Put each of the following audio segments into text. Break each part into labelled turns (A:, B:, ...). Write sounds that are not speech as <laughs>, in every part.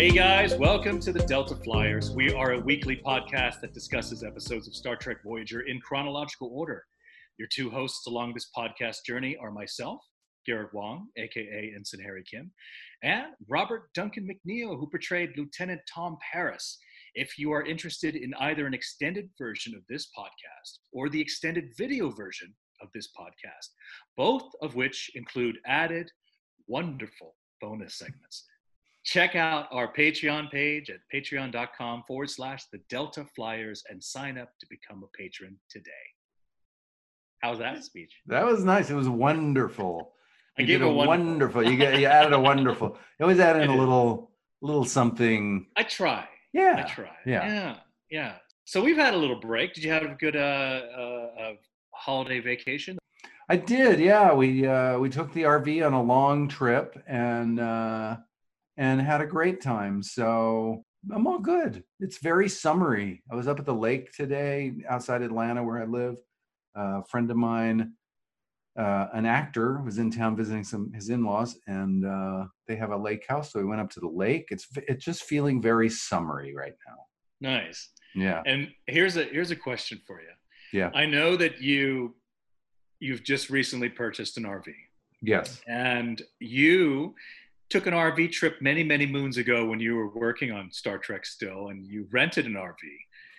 A: Hey guys, welcome to the Delta Flyers. We are a weekly podcast that discusses episodes of Star Trek Voyager in chronological order. Your two hosts along this podcast journey are myself, Garrett Wang, aka Ensign Harry Kim, and Robert Duncan McNeill, who portrayed Lieutenant Tom Paris. If you are interested in either an extended version of this podcast or the extended video version of this podcast, both of which include added, wonderful bonus segments. Check out our Patreon page at patreon.com forward slash the Delta Flyers and sign up to become a patron today. How's that speech?
B: That was nice. It was wonderful.
A: I
B: You
A: gave a wonderful.
B: wonderful. You, get, you added a wonderful. You always add in a little, little something.
A: I try.
B: Yeah.
A: I try.
B: yeah.
A: Yeah. Yeah. So we've had a little break. Did you have a good uh, uh, uh, holiday vacation?
B: I did. Yeah. We uh, we took the RV on a long trip and uh, and had a great time. So I'm all good. It's very summery. I was up at the lake today outside Atlanta where I live. a friend of mine, uh, an actor, was in town visiting some his in-laws, and uh, they have a lake house. So we went up to the lake. It's it's just feeling very summery right now.
A: Nice.
B: Yeah.
A: And here's a here's a question for you.
B: Yeah.
A: I know that you you've just recently purchased an RV
B: Yes.
A: and you took an RV trip many many moons ago when you were working on Star Trek still and you rented an RV.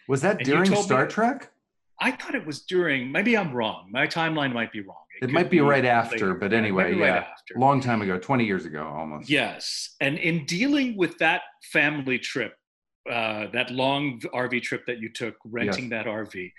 B: Was that during Star
A: me-
B: Trek?
A: I thought it was during maybe I'm wrong. My timeline might be wrong.
B: It
A: could
B: might be right after,
A: later.
B: but
A: it
B: anyway,
A: be right
B: yeah.
A: after.
B: Long time ago, 20 years ago almost.
A: Yes. And in dealing with that family trip, uh, that long RV trip that you took, renting that RV,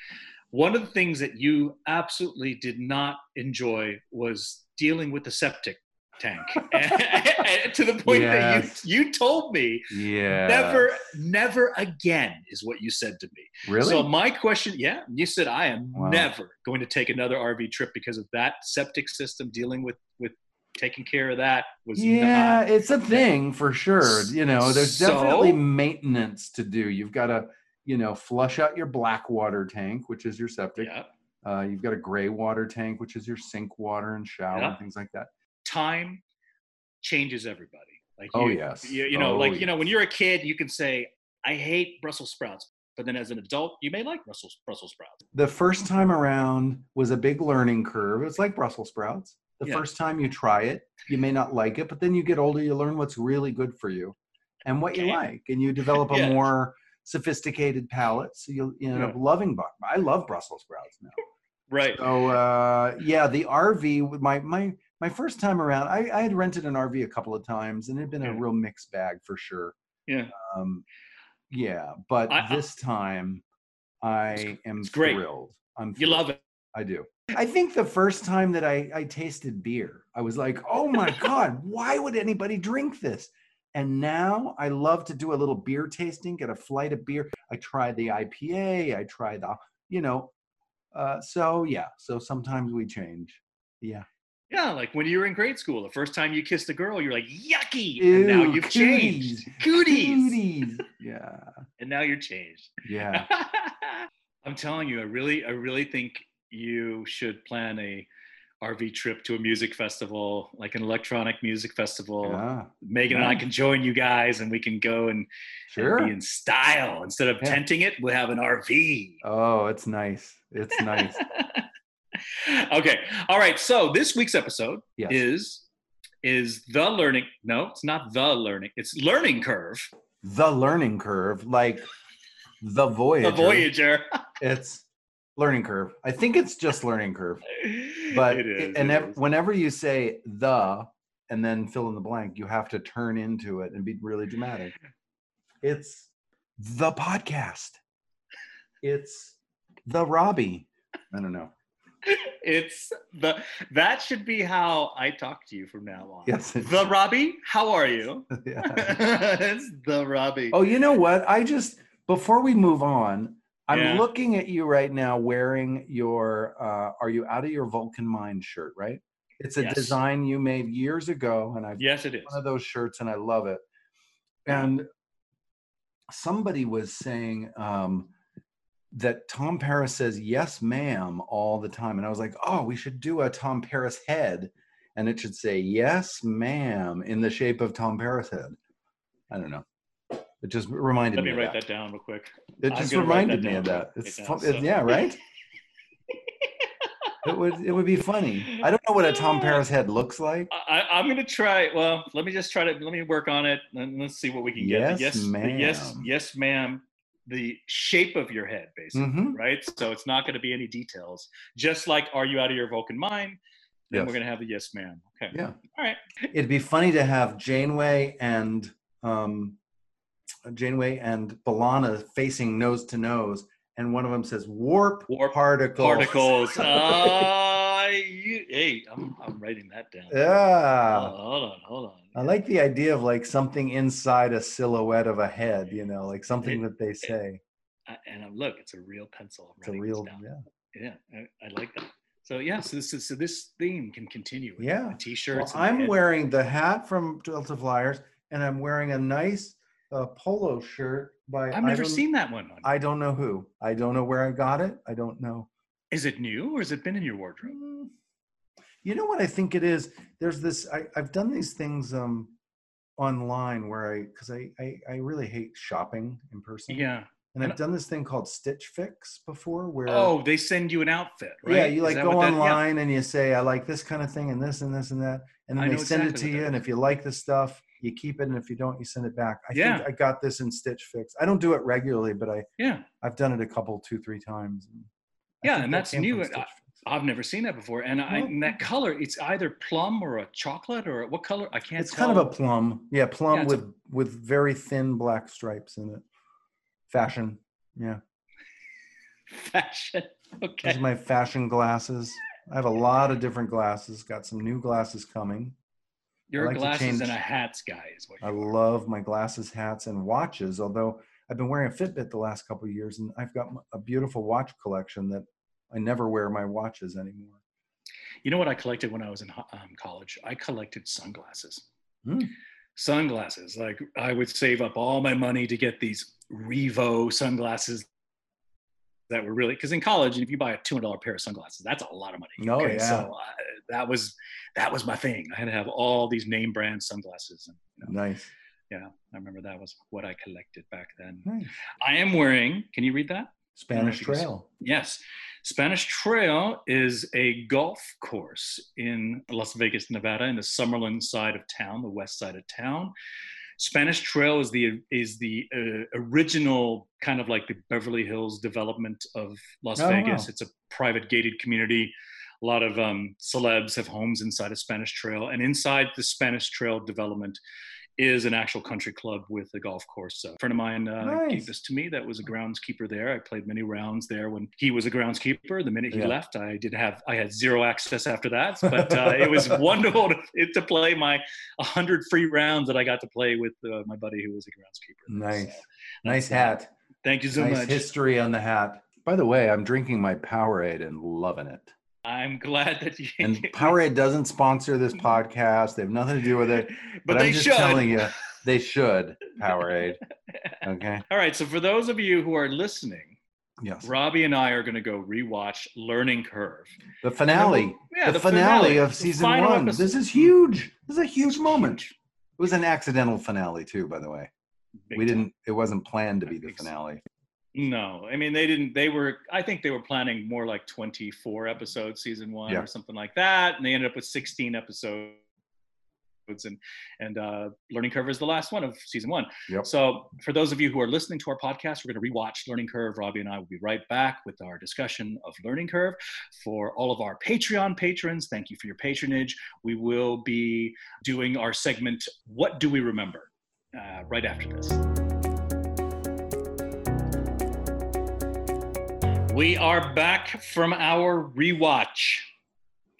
A: one of the things that you absolutely did not enjoy was dealing with the septic tank. <laughs> To the point
B: Yes.
A: that you, you told me,
B: Yeah.
A: never, never again is what you said to me.
B: Really?
A: So my question, yeah, you said I am
B: Wow.
A: never going to take another RV trip because of that septic system. Dealing with with taking care of that was
B: yeah,
A: not
B: it's a thing for sure. You know, there's definitely maintenance to do. You've got to, you know, flush out your black water tank, which is your septic.
A: yeah.
B: Uh, you've got a gray water tank, which is your sink water and shower
A: Yeah.
B: and things like that.
A: Time changes everybody. Like
B: Oh,
A: you,
B: yes.
A: you, you know,
B: Oh,
A: like you know, when you're a kid, you can say, "I hate Brussels sprouts," but then as an adult, you may like Brussels Brussels sprouts.
B: The first time around was a big learning curve. It's like Brussels sprouts. The
A: Yeah.
B: first time you try it, you may not like it, but then you get older, you learn what's really good for you and what you like, and you develop a <laughs>
A: Yeah.
B: more sophisticated palate. So you'll you end up loving. I love Brussels sprouts now. <laughs>
A: Right.
B: So uh, yeah, the RV with my my my first time around, I, I had rented an RV a couple of times, and it had been a real mixed bag for sure.
A: Yeah.
B: Um, yeah, but
A: I-
B: this time, I am
A: great.
B: thrilled. I'm
A: You
B: thrilled.
A: love it.
B: I do. I think the first time that I, I tasted beer, I was like, oh my <laughs> God, why would anybody drink this? And now I love to do a little beer tasting, get a flight of beer. I try the IPA, I try the, you know, uh, so yeah, so sometimes we change. Yeah.
A: Yeah, like when you were in grade school, the first time you kissed a girl, you're like, "Yucky!"
B: Ew,
A: and now you've changed. Cooties.
B: Cooties. Yeah. <laughs>
A: And now you're changed.
B: Yeah. <laughs>
A: I'm telling you, I really, I really think you should plan a RV trip to a music festival, like an electronic music festival.
B: Yeah.
A: Megan and I can join you guys, and we can go and, and be in style. Instead of
B: Yeah.
A: tenting it, we'll have an RV.
B: Oh, it's nice. It's nice. <laughs> <laughs>
A: okay. All right. So this week's episode
B: Yes.
A: is is the learning. No, it's not the learning. It's learning curve.
B: the learning curve, like the Voyager.
A: The Voyager. <laughs>
B: It's learning curve. I think it's just learning curve. <laughs> But
A: it is.
B: and
A: it is.
B: whenever you say the and then fill in the blank, you have to turn into it and be really dramatic. It's the podcast. It's the Robbie. I don't know.
A: It's the that should be how I talk to you from now on.
B: Yes.
A: The Robbie, how are you? <laughs>
B: yeah. <laughs>
A: it's the Robbie.
B: Oh, you know what? I just before we move on, I'm
A: Yeah.
B: looking at you right now wearing your uh are you out of your Vulcan Mind shirt, right? It's a
A: Yes.
B: design you made years ago and I've
A: yes, it is.
B: one of those shirts and I love it. And somebody was saying um that Tom Paris says yes ma'am all the time and I was like, "Oh, we should do a Tom Paris head." And it should say yes ma'am in the shape of Tom Paris head. I don't know. It just reminded me
A: Let
B: me.
A: me
B: of
A: write
B: that.
A: that down real quick.
B: It
A: I'm
B: just reminded me of that. It's
A: down. So-
B: yeah, right. <laughs> It would it would be funny. I don't know what a Tom ah. Paris head looks like.
A: I, I'm gonna try. Well, let me just try to let me work on it, and let's see what we can get.
B: Yes,
A: yes, the yes, yes, ma'am. The shape of your head, basically,
B: Mhm.
A: right? So it's not going to be any details. Just like, are you out of your Vulcan mind? Then
B: Yes.
A: we're going to have the yes, ma'am. Okay.
B: Yeah.
A: All right. <laughs>
B: It'd be funny to have Janeway and um, Janeway and B'Elanna facing nose to nose, and one of them says warp,
A: Warp
B: particles.
A: Particles. <laughs> Ah, you, hey, I'm, I'm writing that down.
B: yeah.
A: Oh, hold on, hold on.
B: I like the idea of like something inside a silhouette of a head, you know, like something that they say.
A: I- and I'm, look, it's a real pencil. I'm
B: It's a real, yeah.
A: Yeah, I, I like that. So yeah, so this is so this theme can continue. with
B: Yeah.
A: the t-shirts.
B: Well, I'm
A: head-
B: wearing the hat from Delta Flyers, and I'm wearing a nice uh, polo shirt by.
A: I've never seen that one.
B: I don't know who. I don't know where I got it. I don't know.
A: Is it new or has it been in your wardrobe?
B: You know what I think it is? There's this. I, I've done these things um, online where I because I, I I really hate shopping in person.
A: Yeah.
B: And I've done this thing called Stitch Fix before, where
A: Oh, they send you an outfit, right?
B: yeah, you like go
A: that- yeah.
B: online and you say I like this kind of thing and this and this and that, and then
A: I
B: they send it to you. And if you like the stuff, you keep it, and if you don't, you send it back. I
A: Yeah.
B: think I got this in Stitch Fix. I don't do it regularly, but I
A: Yeah.
B: I've done it a couple, two, three times. I
A: Yeah, and
B: that
A: that's new.
B: From
A: I-
B: Stitch Fix.
A: I've never seen that before. And, I, and that color, it's either plum or a chocolate or what color? I can't
B: It's
A: tell.
B: kind of a plum, yeah, plum
A: it's a-
B: with with very thin black stripes in it. Fashion, yeah. <laughs>
A: fashion. Okay.
B: These are my fashion glasses. I have a lot of different glasses. Got some new glasses coming.
A: Your
B: like
A: glasses and a hats guy is what you
B: I
A: are.
B: love my glasses, hats, and watches. Although I've been wearing a Fitbit the last couple of years, and I've got a beautiful watch collection that I never wear my watches anymore.
A: You know what I collected when I was in um, college? I collected sunglasses.
B: Hmm.
A: Sunglasses. Like I would save up all my money to get these Revo sunglasses that were really because in college, if you buy a two hundred dollar pair of sunglasses, that's a lot of money.
B: Oh, yeah.
A: So uh, that was that was my thing. I had to have all these name brand sunglasses, and you know,
B: Nice,
A: yeah, I remember that was what I collected back then.
B: nice.
A: I am wearing. Can you read that?
B: Spanish
A: you can see-
B: Trail.
A: Yes. Spanish Trail is a golf course in Las Vegas, Nevada, in the Summerlin side of town, the west side of town. Spanish Trail is the is the uh, original kind of like the Beverly Hills development of Las
B: Oh,
A: Vegas.
B: wow.
A: It's a private gated community. A lot of um, celebs have homes inside of Spanish Trail, and inside the Spanish Trail development is an actual country club with a golf course. a friend of mine uh,
B: Nice.
A: gave this to me. That was a groundskeeper there. I played many rounds there when he was a groundskeeper. The minute he
B: Yeah.
A: left, I did have I had zero access after that, <laughs> but uh, it was wonderful to, to play my 100 free rounds that I got to play with uh, my buddy who was a groundskeeper.
B: Nice,
A: So,
B: nice hat.
A: Thank you so
B: nice
A: much.
B: history on the hat. By the way, I'm drinking my Powerade and loving it.
A: I'm glad that you.
B: And <laughs> Powerade doesn't sponsor this mm. podcast. They have nothing to do with it. <laughs>
A: but,
B: But,
A: they
B: I'm just
A: should.
B: telling you, they should. <laughs> Powerade. Okay.
A: All right. So for those of you who are listening,
B: Yes.
A: Robbie and I are going to go rewatch Learning Curve.
B: The finale.
A: Yeah,
B: the, finale, of season one.
A: episode.
B: This is huge. This is a huge moment.
A: huge.
B: It was an accidental finale too, by the way.
A: Big
B: we
A: time.
B: didn't. It wasn't planned to be the finale.
A: No, I mean they didn't. They were. I think they were planning more like twenty-four episodes, season one,
B: Yeah.
A: or something like that, and they ended up with sixteen episodes. And and uh, Learning Curve is the last one of season one.
B: Yep.
A: So for those of you who are listening to our podcast, we're going to rewatch Learning Curve. Robbie and I will be right back with our discussion of Learning Curve. For all of our Patreon patrons, thank you for your patronage. We will be doing our segment "What Do We Remember?" Uh, right after this. We are back from our rewatch.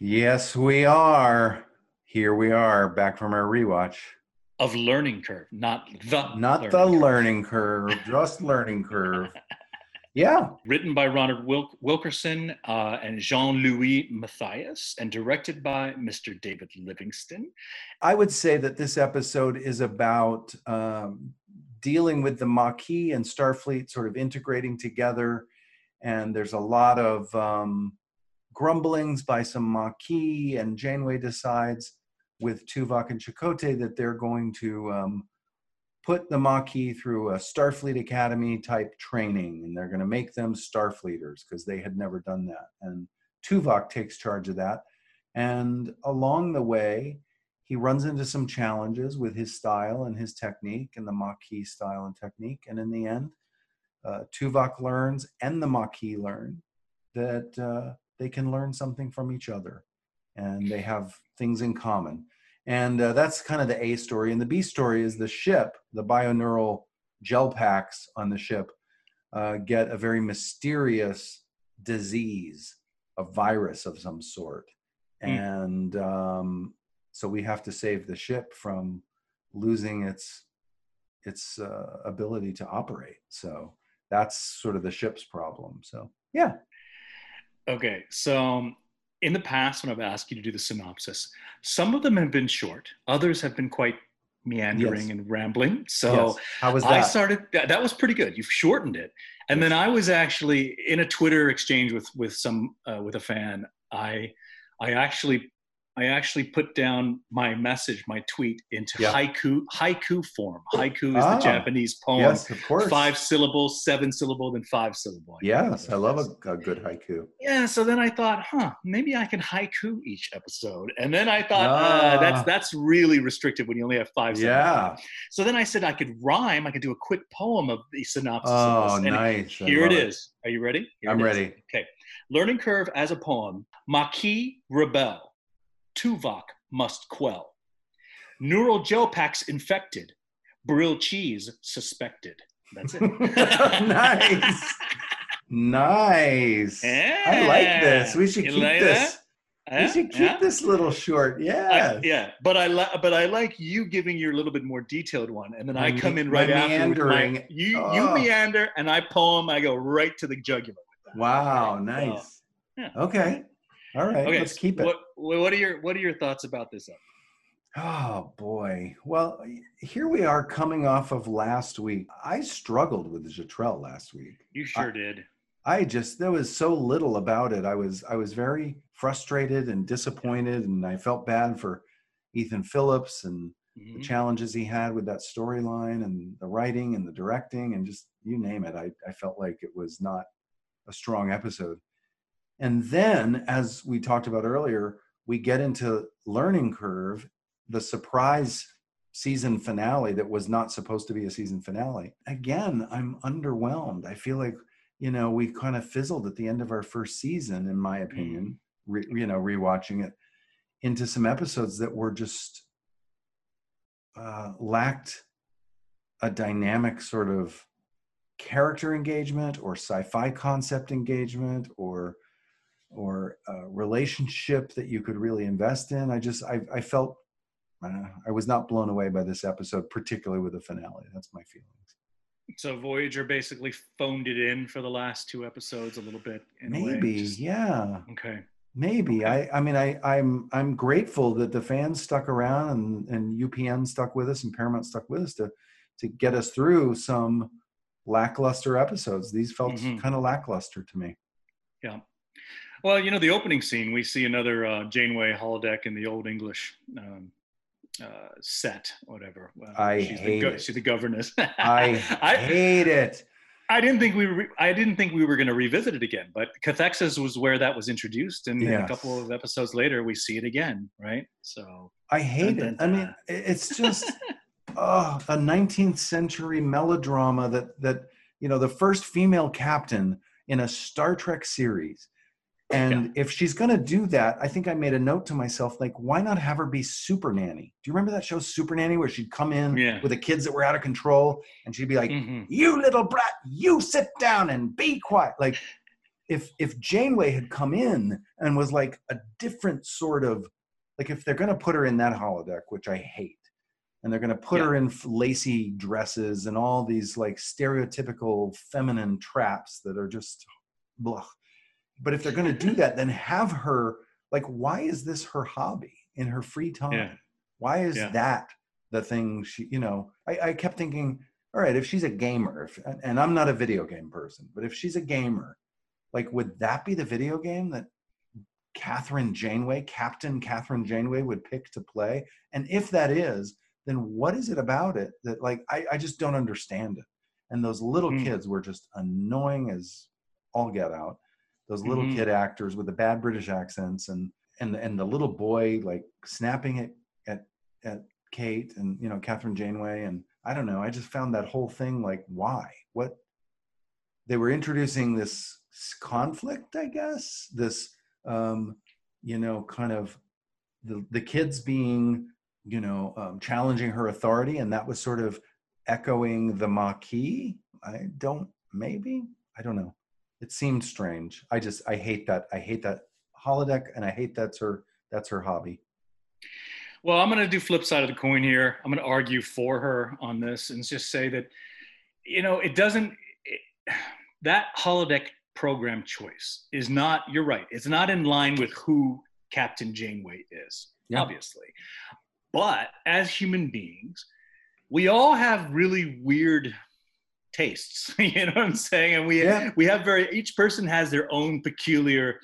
B: Yes, we are. Here we are, back from our rewatch.
A: of learning curve, not the
B: Not the
A: Curve.
B: learning curve, just learning <laughs> curve. Yeah.
A: Written by Ronald Wilk- Wilkerson uh, and Jean-Louis Matthias, and directed by Mr. David Livingston.
B: I would say that this episode is about um, dealing with the Maquis and Starfleet sort of integrating together. And there's a lot of um, grumblings by some Maquis, and Janeway decides with Tuvok and Chakotay that they're going to um, put the Maquis through a Starfleet Academy type training, and they're going to make them Starfleeters because they had never done that. And Tuvok takes charge of that. And along the way, he runs into some challenges with his style and his technique and the Maquis style and technique. And in the end, uh, Tuvok learns and the Maquis learn that uh, they can learn something from each other and they have things in common. And uh, that's kind of the A story. And the B story is the ship, the bioneural gel packs on the ship uh, get a very mysterious disease, a virus of some sort. Mm. And um, so we have to save the ship from losing its its uh, ability to operate. So that's sort of the ship's problem. So yeah.
A: Okay, so um, in the past, when I've asked you to do the synopsis, some of them have been short. Others have been quite meandering yes. and rambling. So yes.
B: how was that?
A: I started. That was pretty good. You've shortened it, and yes. then I was actually in a Twitter exchange with with some uh, with a fan. I I actually I actually put down my message, my tweet into yeah. haiku haiku form. Haiku is ah, the Japanese poem.
B: Yes, of course.
A: Five syllables, seven syllable, then five syllable.
B: Yes, I love a, a, good haiku.
A: Yeah, so then I thought, huh, maybe I can haiku each episode. And then I thought, ah. uh, that's that's really restrictive when you only have five.
B: Yeah.
A: So then I said I could rhyme. I could do a quick poem of the synopsis.
B: Oh, nice.
A: Here it is. Are you ready? Here
B: I'm ready.
A: Okay. Learning curve as a poem. Maquis rebel Tuvok must quell. Neural gel packs infected. Brill cheese suspected. That's it. <laughs>
B: nice. nice. Yeah. I like this. We should you keep like this. Yeah, we should keep yeah. this little short. Yeah.
A: yeah. But I like but I like you giving your little bit more detailed one. And then I come in right after
B: meandering. My,
A: you oh. you meander and I poem, I go right to the jugular.
B: Wow, nice. So. Okay. All right, okay, let's keep it.
A: What, what are your What are your thoughts about this?
B: Oh boy. Well, here we are coming off of last week. I struggled with Jetrel last week.
A: You sure
B: I,
A: did.
B: I just there was so little about it. I was I was very frustrated and disappointed, and I felt bad for Ethan Phillips and mm-hmm. the challenges he had with that storyline and the writing and the directing and just you name it. I, I felt like it was not a strong episode. And then, as we talked about earlier, we get into Learning Curve, the surprise season finale that was not supposed to be a season finale. Again, I'm underwhelmed. I feel like, you know, we kind of fizzled at the end of our first season, in my opinion, mm. re, you know, rewatching it into some episodes that were just uh, lacked a dynamic sort of character engagement or sci-fi concept engagement or or a relationship that you could really invest in. I just I, I felt uh, I was not blown away by this episode, particularly with the finale. That's my feelings.
A: So Voyager basically phoned it in for the last two episodes a little bit.
B: Maybe,
A: Just,
B: yeah.
A: Okay.
B: Maybe okay. I. I mean, I. I'm. I'm grateful that the fans stuck around and and UPN stuck with us and Paramount stuck with us to to get us through some lackluster episodes. These felt mm-hmm. kind of lackluster to me.
A: Yeah. Well, you know, the opening scene, we see another uh, Janeway holodeck in the Old English um, uh, set, whatever.
B: I she's hate
A: the,
B: it.
A: She's the governess. <laughs>
B: I, I hate it.
A: I didn't think we were, I didn't think we were going to revisit it again, but Cathexis was where that was introduced, and yes. a couple of episodes later, we see it again, right? So
B: I hate dun, it. Dun, dun. I mean, it's just <laughs> oh, a 19th century melodrama that that you know the first female captain in a Star Trek series and yeah. if she's going to do that, I think I made a note to myself, like, why not have her be Super Nanny? Do you remember that show, Super Nanny, where she'd come in yeah. with the kids that were out of control and she'd be like, mm-hmm. you little brat, you sit down and be quiet. Like, if if Janeway had come in and was like a different sort of, like, if they're going to put her in that holodeck, which I hate, and they're going to put yeah. her in lacy dresses and all these like stereotypical feminine traps that are just blah but if they're going to do that, then have her like, why is this her hobby in her free time? Yeah. Why is yeah. that the thing she, you know, I, I kept thinking, all right, if she's a gamer, if, and I'm not a video game person, but if she's a gamer, like, would that be the video game that Kathryn Janeway, Captain Kathryn Janeway, would pick to play? And if that is, then what is it about it that like I, I just don't understand it. And those little
A: Mm.
B: kids were just annoying as all get out. Those little
A: Mhm.
B: kid actors with the bad British accents and and and the little boy like snapping at at at Kate and you know Kathryn Janeway and I don't know. I just found that whole thing like why what they were introducing this conflict, I guess. This um, you know kind of the the kids being you know um, challenging her authority and that was sort of echoing the Maquis. I don't maybe I don't know. It seemed strange. I just I hate that. I hate that holodeck and I hate that's her that's her hobby.
A: Well, I'm going to do flip side of the coin here. I'm going to argue for her on this and just say that, you know, it doesn't, it, that holodeck program choice is not, you're right, it's not in line with who Captain Janeway is,
B: Yeah.
A: obviously. But as human beings, we all have really weird tastes. <laughs> you know what I'm saying? And we
B: Yeah.
A: we have very each person has their own peculiar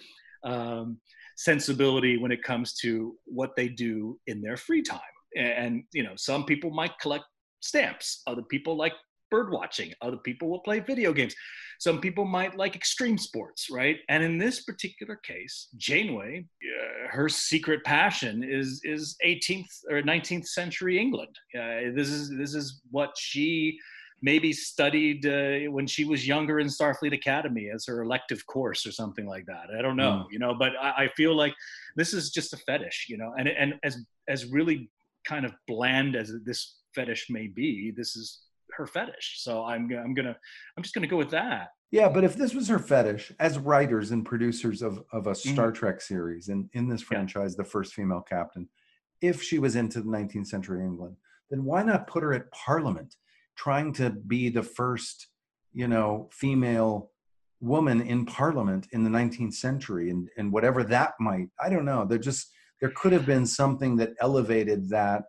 A: um, sensibility when it comes to what they do in their free time. And, you know, some people might collect stamps. Other people like bird watching. Other people will play video games. Some people might like extreme sports, right? And in this particular case, Janeway, uh, her secret passion is is 18th or 19th century England. Uh, this is this is what she maybe studied uh, when she was younger in Starfleet Academy as her elective course or something like that. I don't know, you know, but I, I feel like this is just a fetish, you know, and and as as really kind of bland as this fetish may be, this is her fetish. So I'm I'm gonna I'm just gonna go with that.
B: Yeah, but if this was her fetish as writers and producers of, of a Star Trek series and in this
A: Mm-hmm. Yeah.
B: franchise, the first female captain, if she was into the 19th century England, then why not put her at Parliament trying to be the first, you know, female woman in Parliament in the 19th century and, and whatever that might, I don't know. There just, there could have been something that elevated that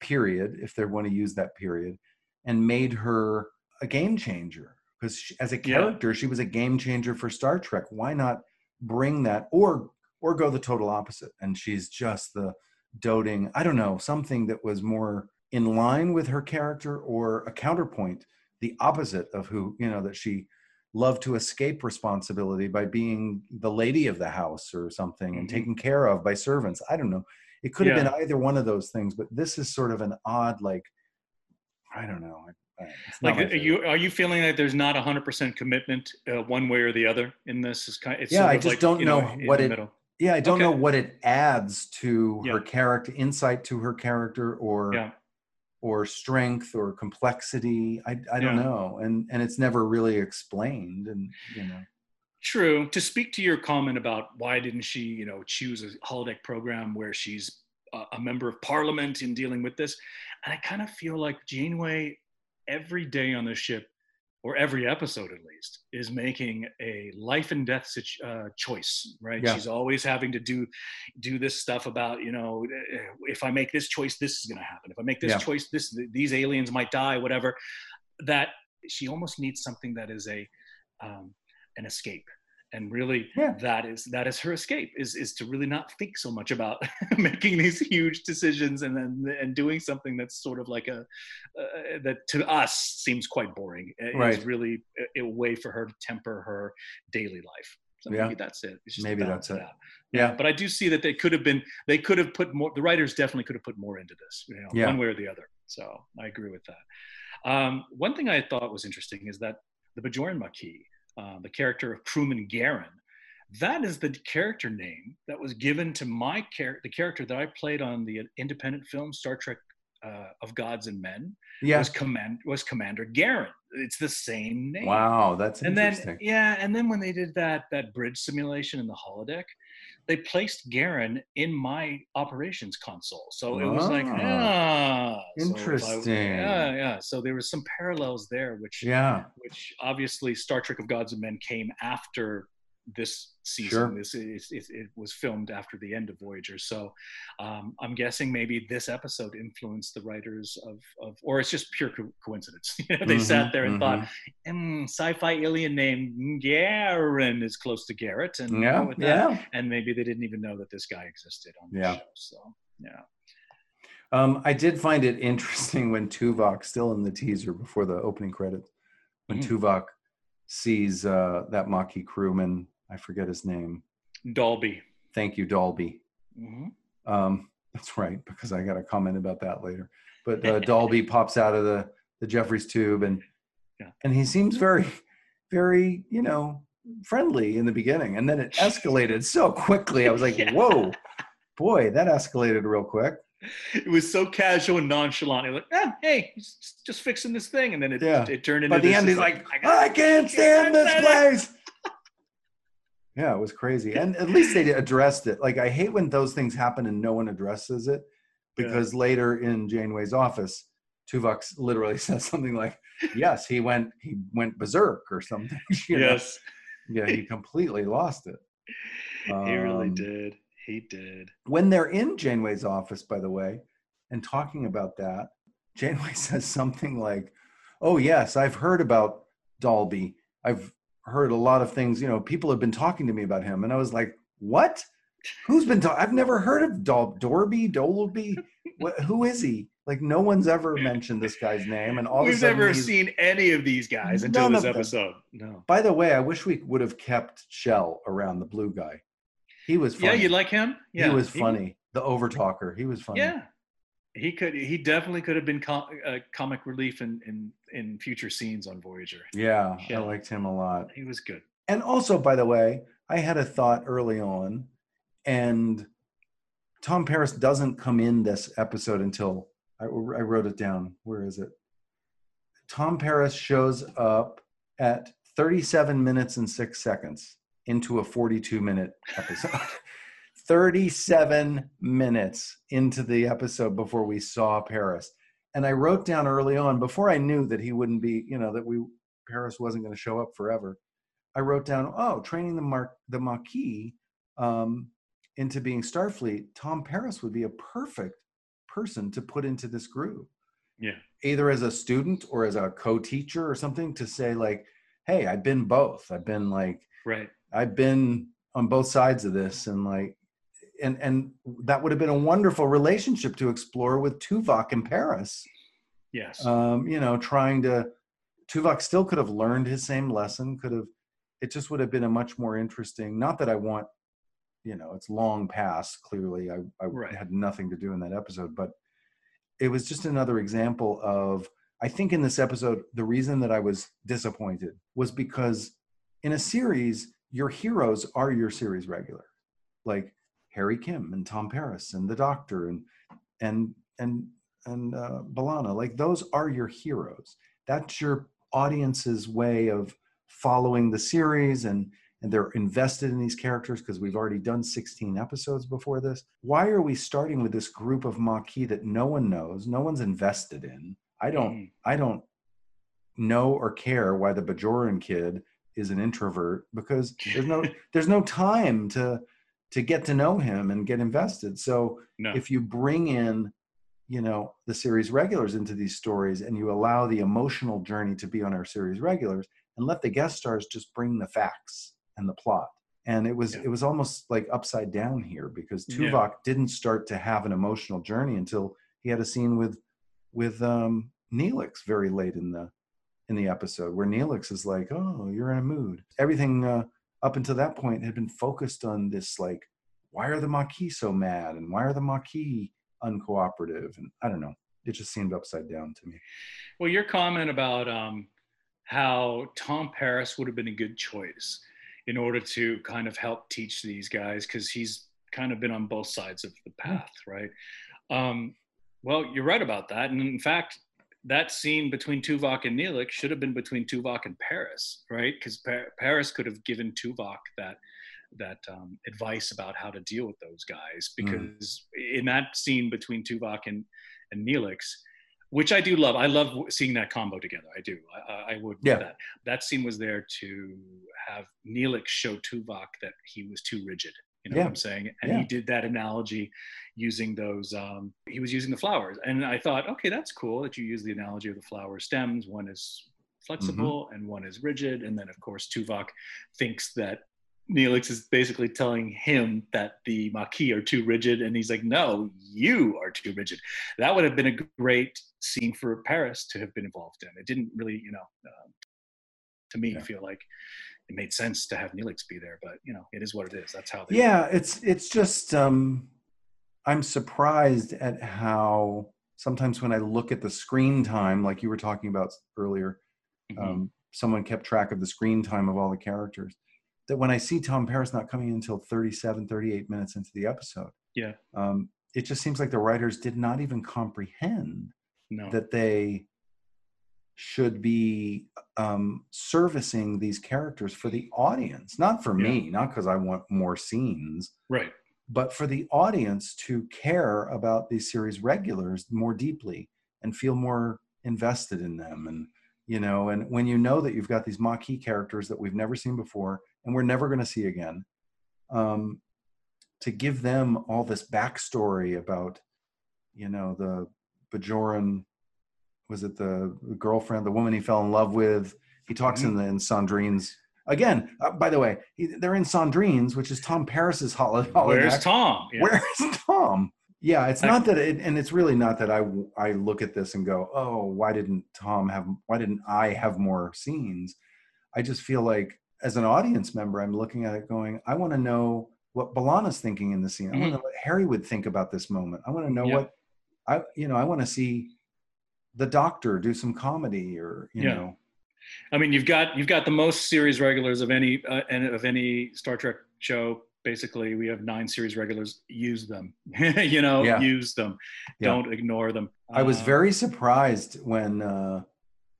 B: period, if they want to use that period, and made her a game changer because as a
A: Yeah.
B: character she was a game changer for star trek why not bring that or or go the total opposite and she's just the doting i don't know something that was more in line with her character or a counterpoint the opposite of who you know that she loved to escape responsibility by being the lady of the house or something and
A: Mhm.
B: taken care of by servants i don't know it could have been either one of those things but this is sort of an odd like i don't know I- I- it's
A: Like, are you are you feeling that there's not a 100 percent commitment uh, one way or the other in this? Is kind it's
B: Yeah, I
A: of
B: just
A: like,
B: don't
A: you
B: know
A: in
B: what it-
A: middle.
B: Yeah, I don't
A: Okay.
B: know what it adds to
A: Yeah.
B: her character, insight to her character, or
A: Yeah.
B: Or strength or complexity. I I don't
A: Yeah.
B: know, and and it's never really explained. And you know,
A: True. To speak to your comment about why didn't she, you know, choose a holodeck program where she's a, a member of parliament in dealing with this, and I kind of feel like Janeway, every day on the ship, or every episode at least, is making a life and death situ- uh, choice. Right?
B: Yeah.
A: She's always having to do do this stuff about, you know, if I make this choice, this is going to happen. If I make this
B: Yeah.
A: choice, this these aliens might die. Whatever. That she almost needs something that is a um, an escape and really
B: Yeah.
A: that is that is her escape is is to really not think so much about <laughs> making these huge decisions and then and doing something that's sort of like a uh, that to us seems quite boring It is
B: Right.
A: really a, a way for her to temper her daily life so
B: Yeah.
A: maybe that's it It's just
B: Maybe that's it.
A: out.
B: Yeah.
A: but i do see that they could have been they could have put more the writers definitely could have put more into this you know
B: Yeah.
A: one way or the other so i agree with that um, one thing i thought was interesting is that the bajoran maquis uh, the character of crewman Garen, that is the character name that was given to my character, the character that I played on the independent film Star Trek uh, of Gods and Men.
B: yeah.
A: Was command was Commander Garen. It's the same name.
B: Wow, that's
A: And
B: interesting.
A: then yeah, and then when they did that that bridge simulation in the holodeck, they placed Garen in my operations console. So it was like
B: Ah.
A: ah, so I-
B: Interesting.
A: yeah, yeah. So there was some parallels there, which
B: yeah,
A: which obviously Star Trek of Gods and Men came after this season.
B: Sure.
A: This is, it, it was filmed after the end of Voyager, so um, I'm guessing maybe this episode influenced the writers of, of or it's just pure co- coincidence. <laughs> They sat
B: Mhm,
A: there and
B: mhm.
A: thought, mm, sci-fi alien name Garen is close to Garrett, and
B: yeah,
A: with that.
B: yeah.
A: and maybe they didn't even know that this guy existed on the
B: Yeah.
A: show. So yeah,
B: Um, I did find it <laughs> interesting when Tuvok, still in the teaser before the opening credits, when
A: Mhm.
B: Tuvok sees uh, that Maquis crewman, I forget his name.
A: Dolby.
B: Thank you, Dolby.
A: hmm
B: Um, that's right, because I got a comment about that later. But uh, <laughs> Dolby pops out of the the Jefferies tube, and
A: Yeah.
B: and he seems very, very, you know, friendly in the beginning, and then it <laughs> escalated so quickly. I was like,
A: Yeah.
B: whoa, boy, that escalated real quick.
A: It was so casual and nonchalant. It was like, ah, hey, he's just- fixing this thing, and then it,
B: Yeah.
A: it turned into.
B: By the
A: this
B: end, he's like,
A: I
B: I can't stand this place. Yeah, it was crazy. And at least they addressed it. Like, I hate when those things happen and no one addresses it
A: Yeah.
B: because later in Janeway's office, Tuvok literally <laughs> says something like, Yes, he went he went berserk or something. <laughs> you know?
A: yes,
B: Yeah, he completely lost it. <laughs>
A: he really
B: Um,
A: did. He did.
B: When they're in Janeway's office, by the way, and talking about that, Janeway says something like, "Oh yes, I've heard about Dalby. I've heard a lot of things. You know, people have been talking to me about him." And I was like, "What? Who's been? Ta- I've never heard of Dol- Dorby, Dolby. What, who is he? Like, no one's ever mentioned this guy's name. And all of a
A: We've never seen any of these guys until this
B: them.
A: episode. No.
B: By the way, I wish we would have kept Chell around the blue guy. He was funny.
A: Yeah, you like him? Yeah,
B: he was funny. the overtalker. He was funny.
A: Yeah, he could. He definitely could have been com- uh, comic relief in, in in future scenes on Voyager.
B: Yeah,
A: Yeah.
B: I liked him a lot.
A: He was good.
B: And also, by the way, I had a thought early on, and Tom Paris doesn't come in this episode until I, I wrote it down. Where is it? Tom Paris shows up at 37 minutes and six seconds into a 42 minute episode. <laughs> 37 minutes into the episode before we saw Paris. And I wrote down early on, before I knew that he wouldn't be, you know, that we Paris wasn't going to show up forever. I wrote down, oh, training the Mar- the Maquis um, into being Starfleet. Tom Paris would be a perfect person to put into this group,
A: Yeah.
B: either as a student or as a co-teacher or something, to say like, hey, I've been both. I've been like,
A: Right.
B: I've been on both sides of this, and like, and and that would have been a wonderful relationship to explore with Tuvok in Paris
A: Yes.
B: um, you know, trying to Tuvok still could have learned his same lesson, could have it just would have been a much more interesting not that I want, you know, it's long past, clearly. I, I
A: Right.
B: had nothing to do in that episode, but it was just another example of I think in this episode, the reason that I was disappointed was because in a series, your heroes are your series regular. Like Harry Kim and Tom Paris and the Doctor and and and and uh, B'Elanna, like those are your heroes. That's your audience's way of following the series and and they're invested in these characters because we've already done 16 episodes before this. Why are we starting with this group of Maquis that no one knows, no one's invested in? I don't
A: Mhm.
B: I don't know or care why the Bajoran kid is an introvert because there's no <laughs> there's no time to to get to know him and get invested. So
A: No.
B: if you bring in you know the series regulars into these stories and you allow the emotional journey to be on our series regulars and let the guest stars just bring the facts and the plot and it was
A: Yeah.
B: it was almost like upside down here because
A: Yeah.
B: Tuvok didn't start to have an emotional journey until he had a scene with with um Neelix very late in the in the episode where Neelix is like oh you're in a mood everything uh, up until that point had been focused on this like why are the Maquis so mad? And why are the Maquis uncooperative? And i don't know. It just seemed upside down to me.
A: Well, your comment about um, how Tom Paris would have been a good choice in order to kind of help teach these guys because he's kind of been on both sides of the path, right? Um, well, you're right about that. And in fact, that scene between Tuvok and Neelix should have been between Tuvok and Paris, right? Because pa- Paris could have given Tuvok that that um, advice about how to deal with those guys. Because in that scene between Tuvok and and Neelix, which I do love. I love seeing that combo together. I do. I, I- I would.
B: Yeah.
A: That that scene was there to have Neelix show Tuvok that he was too rigid. You know
B: Yeah.
A: what I'm saying? And
B: Yeah.
A: he did that analogy using those. Um, he was using the flowers, and I thought, okay, that's cool that you use the analogy of the flower stems. One is flexible
B: Mm-hmm.
A: and one is rigid, and then of course Tuvok thinks that Neelix is basically telling him that the Maquis are too rigid, and he's like, "No, you are too rigid." That would have been a great scene for Paris to have been involved in. It didn't really, you know, uh, to me,
B: Yeah.
A: feel like it made sense to have Neelix be there. But you know, it is what it is. That's how. They
B: yeah it's it's just um i'm surprised at how sometimes when i look at the screen time like you were talking about earlier
A: Mhm.
B: um, someone kept track of the screen time of all the characters that when i see tom paris not coming in until 37 38 minutes into the episode
A: yeah.
B: um, it just seems like the writers did not even comprehend
A: No.
B: that they should be um, servicing these characters for the audience not for me not because i want more scenes
A: right.
B: but for the audience to care about these series regulars more deeply and feel more invested in them and you know and when you know that you've got these Maquis characters that we've never seen before and we're never going to see again um, to give them all this backstory about you know the bajoran was it the girlfriend the woman he fell in love with he talks in the in sandrine's again uh, by the way he, they're in sandrine's which is tom paris's holiday
A: Where's Tom? Yeah.
B: Where's Tom? Yeah, it's not that, it, and it's really not that I I look at this and go, oh, why didn't Tom have? Why didn't I have more scenes? I just feel like as an audience member, I'm looking at it going, I want to know what B'Elanna's thinking in the scene. I want to know what Harry would think about this moment. I want to know
A: Yeah.
B: what I, you know, I want to see the Doctor do some comedy or you
A: Yeah.
B: know,
A: I mean, you've got you've got the most series regulars of any uh, and of any Star Trek show. Basically, we have nine series regulars. Use them, <laughs> you know,
B: Yeah.
A: use them.
B: Yeah.
A: Don't ignore them.
B: I was
A: Uh,
B: very surprised when uh,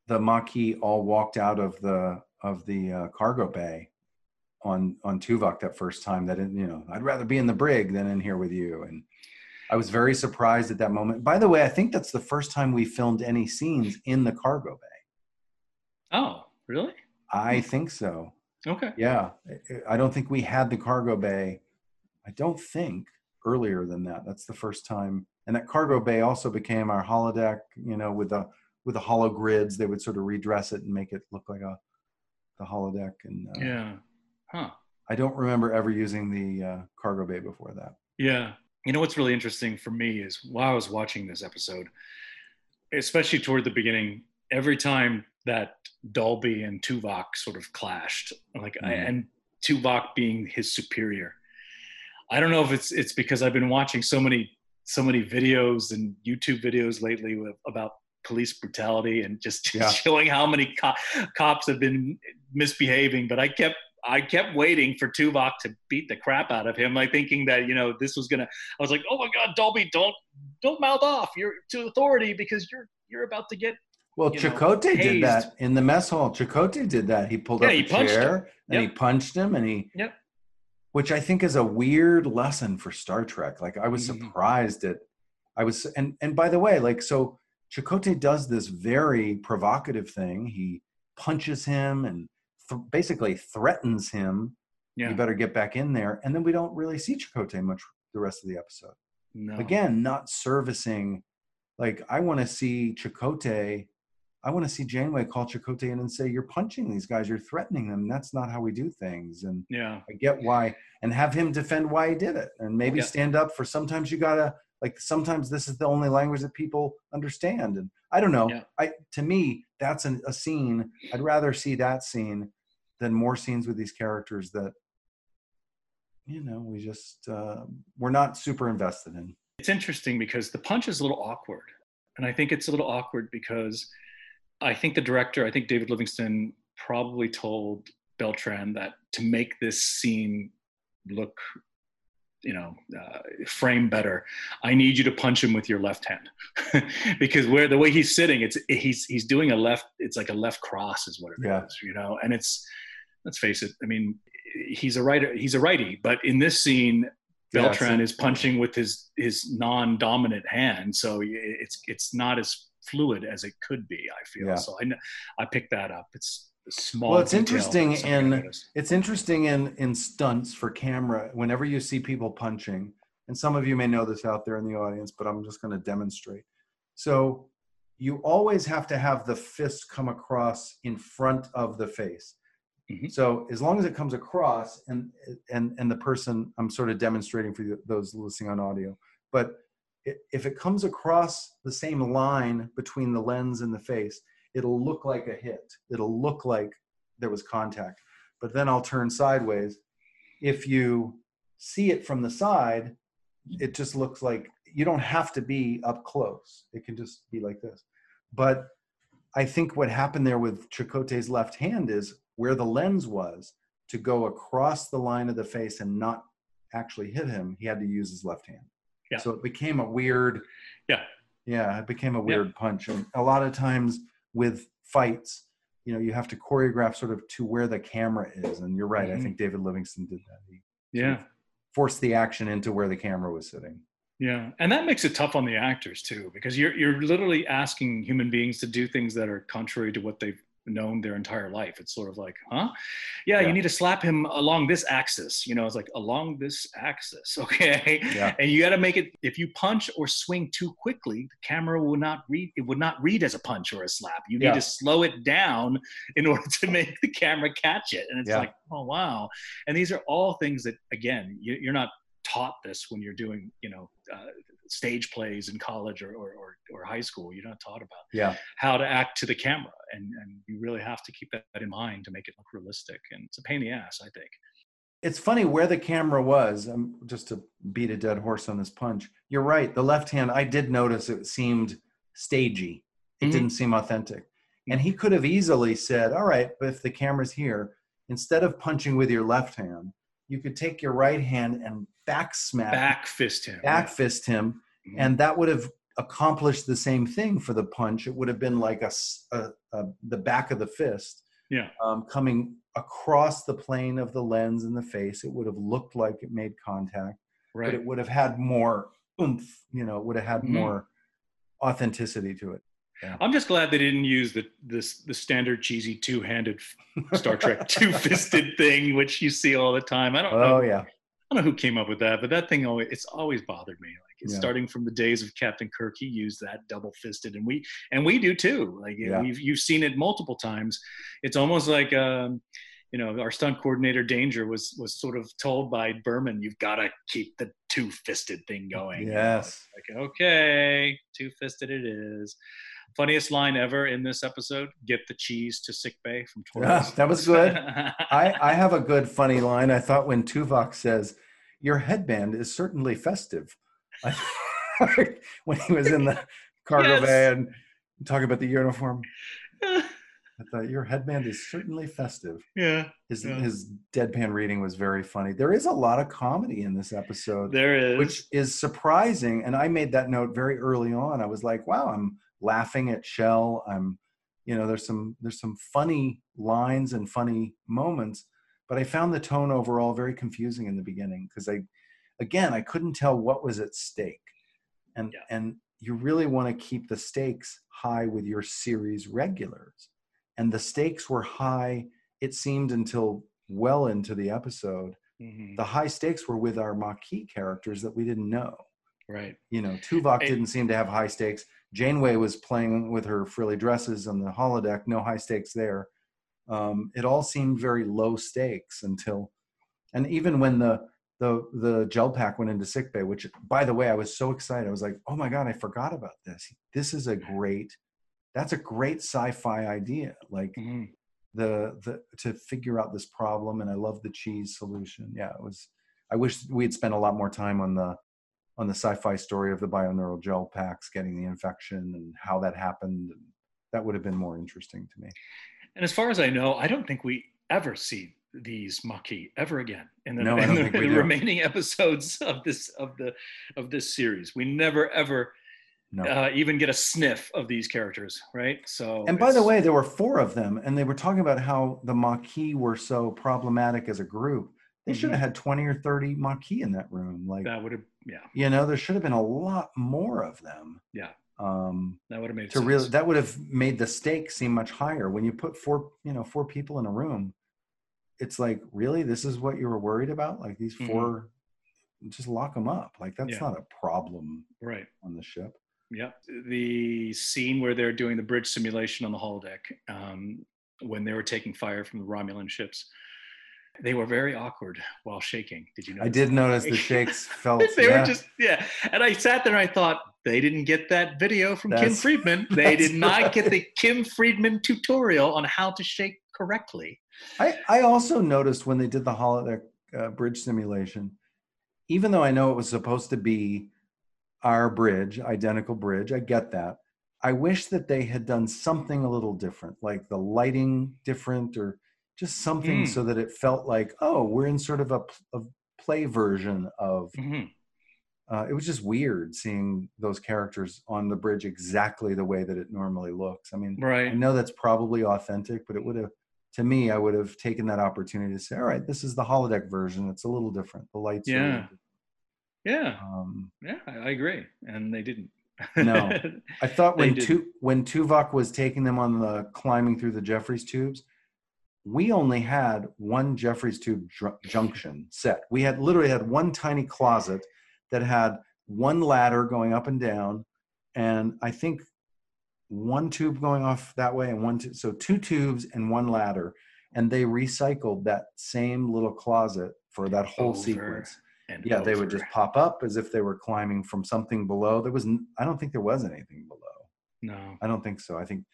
B: the Maquis all walked out of the of the uh, cargo bay on on Tuvok that first time. That it, you know, I'd rather be in the brig than in here with you. And I was very surprised at that moment. By the way, I think that's the first time we filmed any scenes in the cargo bay.
A: Oh, really?
B: I think so.
A: Okay.
B: Yeah, I- don't think we had the cargo bay. I don't think earlier than that. That's the first time. And that cargo bay also became our holodeck. You know, with the with the hollow grids, they would sort of redress it and make it look like a the holodeck. And uh,
A: Yeah. Huh.
B: I don't remember ever using the uh, cargo bay before that.
A: Yeah. You know what's really interesting for me is while I was watching this episode, especially toward the beginning, every time that Dolby and Tuvok sort of clashed, like I,
B: Mhm.
A: and Tuvok being his superior. I don't know if it's it's because I've been watching so many so many videos and YouTube videos lately with, about police brutality and just <laughs>
B: Yeah.
A: showing how many co- cops have been misbehaving. But I kept I kept waiting for Tuvok to beat the crap out of him, like thinking that you know this was gonna. I was like, oh my god, Dolby, don't don't mouth off. You're to authority because you're you're about to get.
B: Well,
A: know,
B: Chakotay did that in the mess hall. Chakotay did that. He pulled
A: Yeah,
B: up
A: he
B: a chair and he punched him, and he
A: Yep.
B: which I think is a weird lesson for Star Trek. Like I was
A: Mhm.
B: surprised at I was and and by the way, like so Chakotay does this very provocative thing. He punches him and th- basically threatens him.
A: Yeah.
B: You better get back in there. And then we don't really see Chakotay much the rest of the episode.
A: No.
B: Again, not servicing. Like I want to see Chakotay. I want to see Janeway call Chakotay in and say, "You're punching these guys. You're threatening them. That's not how we do things." And
A: Yeah.
B: I get why, and have him defend why he did it, and maybe
A: Yeah.
B: stand up for. Sometimes you gotta like. Sometimes this is the only language that people understand, and I don't know.
A: Yeah.
B: I to me that's an, a scene. I'd rather see that scene than more scenes with these characters that you know we just uh, we're not super invested in.
A: it's interesting because the punch is a little awkward and i think it's a little awkward because i think the director i think david livingston probably told beltran that to make this scene look you know uh, frame better i need you to punch him with your left hand <laughs> because where the way he's sitting it's he's he's doing a left it's like a left cross is what it is,
B: Yeah.
A: you know and it's let's face it i mean he's a writer he's a righty but in this scene Beltran is punching with his his non-dominant hand, so it's it's not as fluid as it could be. I feel
B: Yeah.
A: so. I I picked that up. It's small.
B: Well, it's interesting in- It's interesting in in stunts for camera. Whenever you see people punching, and some of you may know this out there in the audience, but I'm just going to demonstrate. So you always have to have the fist come across in front of the face.
A: Mhm.
B: So as long as it comes across, and and and the person I'm sort of demonstrating for those listening on audio, but if it comes across the same line between the lens and the face, it'll look like a hit. It'll look like there was contact. But then I'll turn sideways. If you see it from the side, it just looks like you don't have to be up close. It can just be like this. But I think what happened there with Chakotay's left hand is where the lens was to go across the line of the face and not actually hit him, he had to use his left hand.
A: Yeah.
B: So it became a weird,
A: Yeah.
B: yeah, it became a
A: Yeah.
B: weird punch. And a lot of times with fights, you know, you have to choreograph sort of to where the camera is. And you're right. I
A: Mhm.
B: think David Livingston did that. He
A: Yeah.
B: forced the action into where the camera was sitting.
A: Yeah, and that makes it tough on the actors too, because you're you're literally asking human beings to do things that are contrary to what they've known their entire life. It's sort of like, huh? Yeah,
B: Yeah.
A: you need to slap him along this axis. You know, it's like along this axis, <laughs> okay?
B: Yeah.
A: And you got to make it. If you punch or swing too quickly, the camera will not read. It would not read as a punch or a slap. You need
B: Yeah.
A: to slow it down <laughs> in order to make the camera catch it. And it's
B: Yeah.
A: like, oh wow. And these are all things that, again, you, you're not taught this when you're doing, you know, uh, stage plays in college or, or, or, or high school. You're not taught about
B: Yeah.
A: how to act to the camera. And, and you really have to keep that in mind to make it look realistic. And it's a pain in the ass, I think.
B: it's funny where the camera was um, just to beat a dead horse on this punch you're right the left hand i did notice it seemed stagey it
A: Mhm.
B: didn't seem authentic and he could have easily said all right but if the camera's here instead of punching with your left hand you could take your right hand and back smack
A: Back fist him.
B: back fist him
A: Mhm.
B: and that would have accomplished the same thing for the punch it would have been like a, a- a- the back of the fist
A: Yeah.
B: um, coming across the plane of the lens in the face it would have looked like it made contact but it would have had more oomph you know it would have had
A: Mhm.
B: more authenticity to it
A: I'm just glad they didn't use the this the standard cheesy two-handed Star Trek <laughs> two-fisted thing, which you see all the time. I don't know.
B: oh yeah
A: I don't know who came up with that, but that thing always it's always bothered me. Like it's
B: Yeah.
A: starting from the days of Captain Kirk, he used that double fisted, and we and we do too. Like
B: Yeah.
A: we've you've seen it multiple times. It's almost like um, you know our stunt coordinator Danger was was sort of told by Berman, you've got to keep the two fisted thing going.
B: yes
A: Like okay, two fisted it is. Funniest line ever in this episode: "Get the cheese to sick bay from
B: Yeah,
A: Torres."
B: that was good. <laughs> I, I have a good funny line. I thought when Tuvok says, "Your headband is certainly festive," <laughs> when he was in the cargo
A: Yes.
B: bay and talking about the uniform, <laughs> I thought your headband is certainly festive.
A: yeah,
B: His
A: Yeah.
B: his deadpan reading was very funny. There is a lot of comedy in this episode,
A: there is.
B: which is surprising. And I made that note very early on. I was like, "Wow, I'm laughing at Chell. I'm, you know, there's some there's some funny lines and funny moments." But I found the tone overall very confusing in the beginning because I, again, I couldn't tell what was at stake, and
A: Yeah.
B: and you really want to keep the stakes high with your series regulars, and the stakes were high. It seemed until well into the episode
A: Mhm.
B: the high stakes were with our Maquis characters that we didn't know.
A: right.
B: You know, Tuvok didn't seem to have high stakes. Janeway was playing with her frilly dresses on the holodeck, no high stakes there. Um, it all seemed very low stakes until, and even when the the the gel pack went into sickbay, which by the way, I was so excited. I was like, oh my god, I forgot about this. This is a great, that's a great sci-fi idea. Like
A: Mhm.
B: the the to figure out this problem and i love the cheese solution yeah it was i wish we had spent a lot more time on the on the sci-fi story of the bioneural gel packs getting the infection and how that happened and that would have been more interesting to me
A: And as far as I know, I don't think we ever see these Maquis ever again in the,
B: No,
A: in the,
B: think we
A: in the remaining <laughs> episodes of this of the of this series. We never ever
B: no
A: uh, even get a sniff of these characters, right? So
B: and by the way there were four of them and they were talking about how the maquis were so problematic as a group they should have had 20 or 30 maquis in that room like
A: that would have yeah
B: you know there should have been a lot more of them
A: Yeah.
B: um
A: that would have made
B: to
A: sense.
B: really that would have made the stakes seem much higher when you put four you know four people in a room it's like really this is what you were worried about like these
A: Mhm.
B: 4 just lock them up like that's
A: Yeah.
B: not a problem
A: right.
B: on the ship
A: Yeah, the scene where they're doing the bridge simulation on the holodeck. Um, when they were taking fire from the Romulan ships. They were very awkward while shaking. Did you know?
B: I did notice the <laughs> shakes felt.
A: they
B: yeah.
A: were just yeah. And I sat there and I thought they didn't get that video from Kim Friedman. <laughs> They did not
B: right.
A: get the Kim Friedman tutorial on how to shake correctly.
B: I, I also noticed when they did the holodeck uh, bridge simulation, even though I know it was supposed to be our bridge, identical bridge, I get that. I wish that they had done something a little different, like the lighting different or just something
A: Mm.
B: so that it felt like, oh, we're in sort of a play version of.
A: Mhm.
B: Uh, it was just weird seeing those characters on the bridge exactly the way that it normally looks. I mean,
A: right.
B: I know that's probably authentic, but it would have, to me, I would have taken that opportunity to say, all right, this is the holodeck version. It's a little different. The lights a
A: Yeah.
B: different."
A: Yeah.
B: Um,
A: Yeah. I, I agree. And they didn't.
B: No. <laughs> I thought when tu- when Tuvok was taking them on the climbing through the Jefferies tubes, we only had one Jefferies tube dr- junction set. We had literally had one tiny closet that had one ladder going up and down, and I think one tube going off that way and one tu- so two tubes and one ladder, and they recycled that same little closet for that whole
A: Over
B: sequence.
A: And
B: Yeah, they would just pop up as if they were climbing from something below. There was, n- I don't think there was anything below.
A: No.
B: I don't think so. I think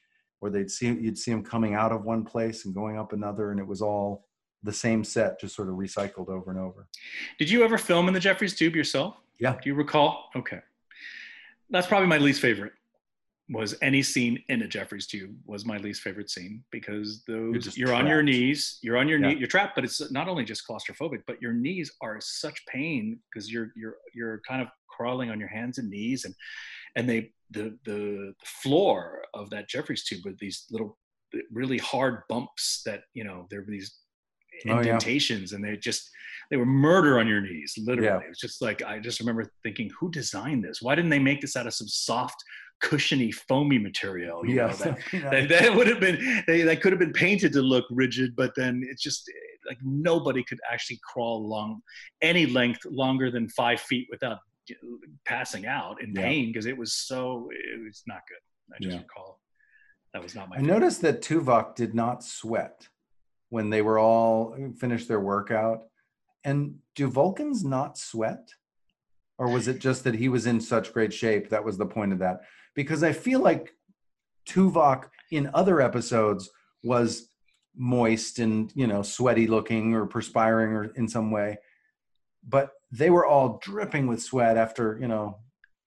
B: where they'd see you'd see them coming out of one place and going up another, and it was all the same set, just sort of recycled over and over.
A: Did you ever film in the Jefferies Tube yourself?
B: Yeah.
A: Do you recall? Okay. That's probably my least favorite. Was any scene in a Jefferies Tube was my least favorite scene because those
B: just
A: you're, on your knees, you're on your
B: Yeah.
A: knee, you're trapped, but it's not only just claustrophobic, but your knees are such pain because you're you're you're kind of crawling on your hands and knees and and they the the floor of that Jefferies tube with these little really hard bumps that you know there were these
B: Oh, yeah.
A: indentations and they just they were murder on your knees literally
B: Yeah.
A: it was just like i just remember thinking who designed this why didn't they make this out of some soft cushiony foamy material you know,
B: Yeah,
A: that, <laughs>
B: yeah.
A: that, that would have been they, that could have been painted to look rigid but then it's just like nobody could actually crawl along any length longer than five feet without passing out in
B: Yeah.
A: pain because it was so it was not good i just
B: Yeah.
A: recall that was not my
B: I
A: favorite.
B: noticed that Tuvok did not sweat when they were all uh, finished their workout. And do Vulcans not sweat? Or was it just that he was in such great shape? That was the point of that. Because I feel like Tuvok in other episodes was moist and, you know, sweaty looking or perspiring or in some way. But they were all dripping with sweat after, you know,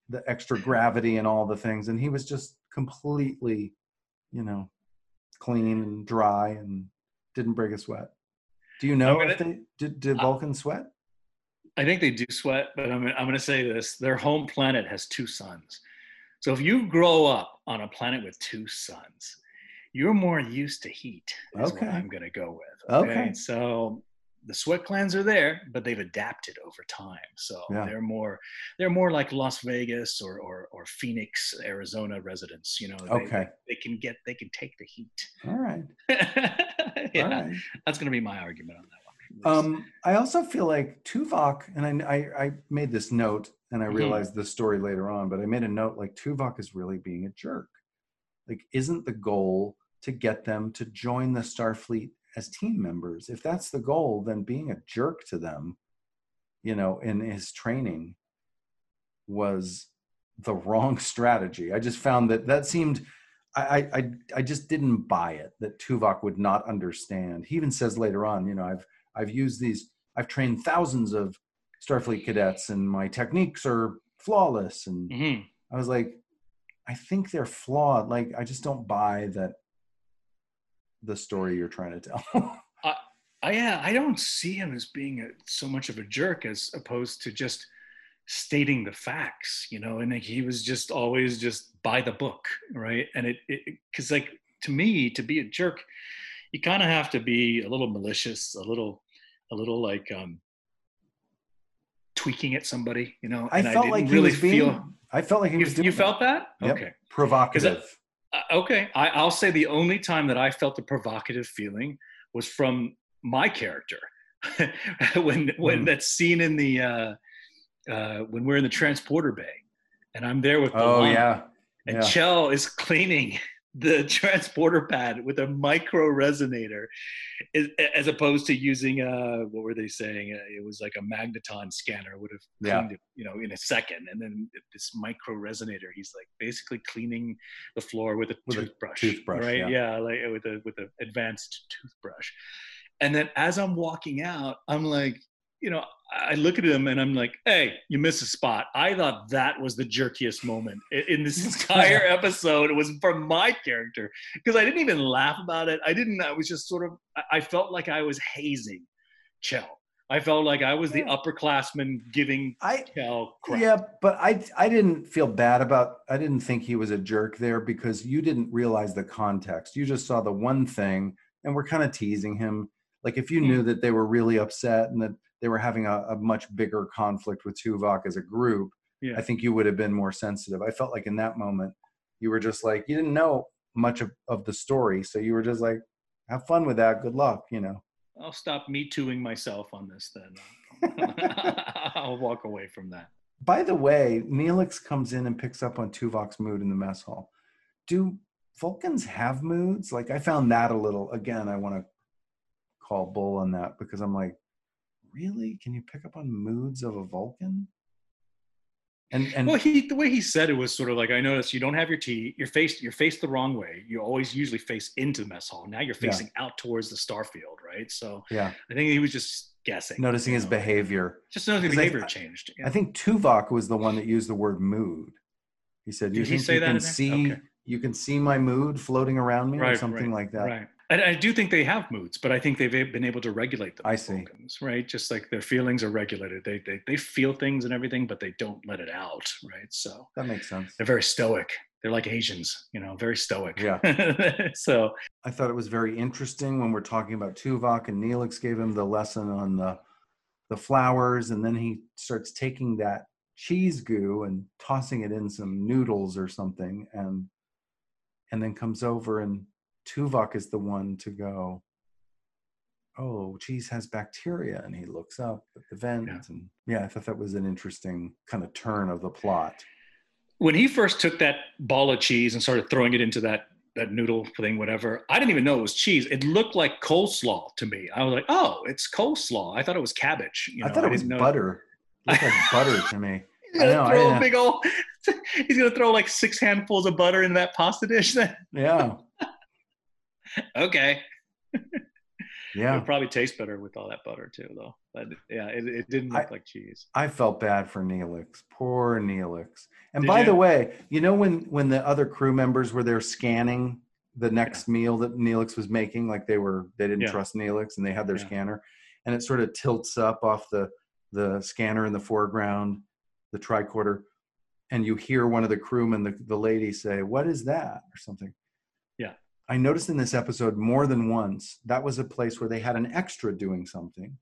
B: the extra gravity and all the things. And he was just completely you know, clean and dry and didn't break a sweat. Do you know
A: I'm
B: if they did, did Vulcan sweat?
A: I think they do sweat, but I'm, I'm going to say this: their home planet has two suns. So if you grow up on a planet with two suns, you're more used to heat. Is
B: Okay.
A: what I'm going to go with.
B: Okay.
A: So the sweat glands are there, but they've adapted over time. So
B: Yeah.
A: they're more they're more like Las Vegas or or, or Phoenix, Arizona residents. You know. They,
B: Okay.
A: They can get they can take the heat.
B: All right. <laughs>
A: yeah,
B: All right.
A: that's going to be my argument on that one.
B: Um, I also feel like Tuvok, and I, I, I made this note, and I
A: Mhm.
B: realized the story later on, but I made a note like Tuvok is really being a jerk. Like, isn't the goal to get them to join the Starfleet as team members? If that's the goal, then being a jerk to them, you know, in his training was the <laughs> wrong strategy. I just found that that seemed. I, I I I just didn't buy it that Tuvok would not understand. He even says later on, you know, I've I've used these, I've trained thousands of Starfleet cadets and my techniques are flawless. And
A: Mhm.
B: I was like, I think they're flawed. Like, I just don't buy that the story you're trying to tell. <laughs>
A: I, yeah, I don't see him as being a, so much of a jerk as opposed to just stating the facts, you know. And like, he was just always just by the book, right? And it, because like to me, to be a jerk, you kind of have to be a little malicious, a little, a little like um, tweaking at somebody, you know.
B: I
A: and
B: felt
A: didn't
B: like he
A: really
B: was being,
A: feel.
B: I felt like he
A: You,
B: was doing
A: you
B: that.
A: felt that?
B: Yep.
A: Okay.
B: provocative.
A: Okay, I, I'll say the only time that I felt a provocative feeling was from my character <laughs> when when
B: Hmm.
A: that scene in the uh, uh, when we're in the transporter bay and I'm there with
B: oh
A: B'Elanna,
B: yeah.
A: and
B: yeah.
A: Chell is cleaning the <laughs> transporter pad with a micro resonator as opposed to using a what were they saying uh, it was like a magneton scanner would have cleaned yeah. it you know in a second and then this micro resonator he's like basically cleaning the floor with a with toothbrush,
B: a toothbrush
A: right
B: yeah.
A: yeah like with a with an advanced toothbrush and then as i'm walking out i'm like you know, I look at him and I'm like, hey, you missed a spot. I thought that was the jerkiest moment in this <laughs> entire episode. It was from my character because I didn't even laugh about it. I didn't, I was just sort of, I felt like I was hazing Chell. I felt like I was the upperclassman giving I, Chell crap.
B: Yeah, but I, I didn't feel bad about, I didn't think he was a jerk there because you didn't realize the context. You just saw the one thing and we're kind of teasing him. Like if you hmm. knew that they were really upset and that they were having a, a much bigger conflict with Tuvok as a group, yeah. I think you would have been more sensitive. I felt like in that moment, you were just like, you didn't know much of, of the story. So you were just like, have fun with that. Good luck, you know.
A: I'll stop me tooing myself on this then. <laughs> I'll walk away from that.
B: By the way, Neelix comes in and picks up on Tuvok's mood in the mess hall. Do Vulcans have moods? Like I found that a little again, I want to call bull on that because I'm like, really? Can you pick up on moods of a Vulcan?
A: And, and well, he the way he said it was sort of like I noticed you don't have your tea. You're faced you're faced the wrong way. You always usually face into the mess hall. Now you're facing yeah. out towards the starfield, right? So
B: yeah,
A: I think he was just guessing,
B: noticing his know? behavior.
A: Just noticing his behavior I, changed.
B: I think Tuvok was the one that used the word mood. He said, "You Did think you can see okay. you can see my mood floating around me, right, or something
A: right,
B: like that."
A: Right. I, I, do think they have moods, but I think they've been able to regulate them.
B: I see.
A: Vulcans, right? Just like their feelings are regulated. They, they they feel things and everything, but they don't let it out, right? So
B: that makes sense.
A: They're very stoic. They're like Asians, you know, very stoic.
B: Yeah. <laughs>
A: so
B: I thought it was very interesting when we're talking about Tuvok and Neelix gave him the lesson on the the flowers, and then he starts taking that cheese goo and tossing it in some noodles or something, and and then comes over and Tuvok is the one to go, oh, cheese has bacteria. And he looks up at the vent. Yeah. And yeah, I thought that was an interesting kind of turn of the plot.
A: When he first took that ball of cheese and started throwing it into that that noodle thing, whatever. I didn't even know it was cheese. It looked like coleslaw to me. I was like, oh, it's coleslaw. I thought it was cabbage.
B: You know, I thought it was butter. It <laughs> looked like butter to me.
A: He's gonna throw a big old. <laughs> He's gonna throw like six handfuls of butter in that pasta dish. Then.
B: Yeah. <laughs>
A: okay.
B: Yeah.
A: it probably taste better with all that butter too, though. But yeah, it, it didn't look I, like cheese.
B: I felt bad for Neelix. Poor Neelix. And Did by you? the way, you know when when the other crew members were there scanning the next yeah. meal that Neelix was making, like they were they didn't yeah. trust Neelix and they had their yeah. scanner, and it sort of tilts up off the the scanner in the foreground, the tricorder, and you hear one of the crewmen, the, the lady say, What is that? or something. I noticed in this episode more than once that was a place where they had an extra doing something,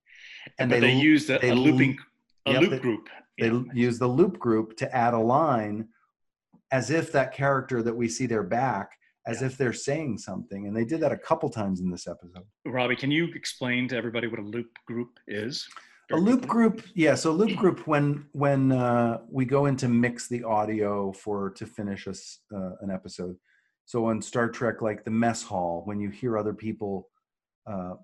A: and they, they, used a, they, a looping a yep, loop group.
B: They yeah. used the loop group to add a line, as if that character that we see their back, as yeah. if they're saying something, and they did that a couple times in this episode.
A: Robbie, can you explain to everybody what a loop group is?
B: a loop group yeah so loop <clears throat> group when when uh, we go in to mix the audio for to finish us uh, an episode so on Star Trek, like the mess hall, when you hear other people uh,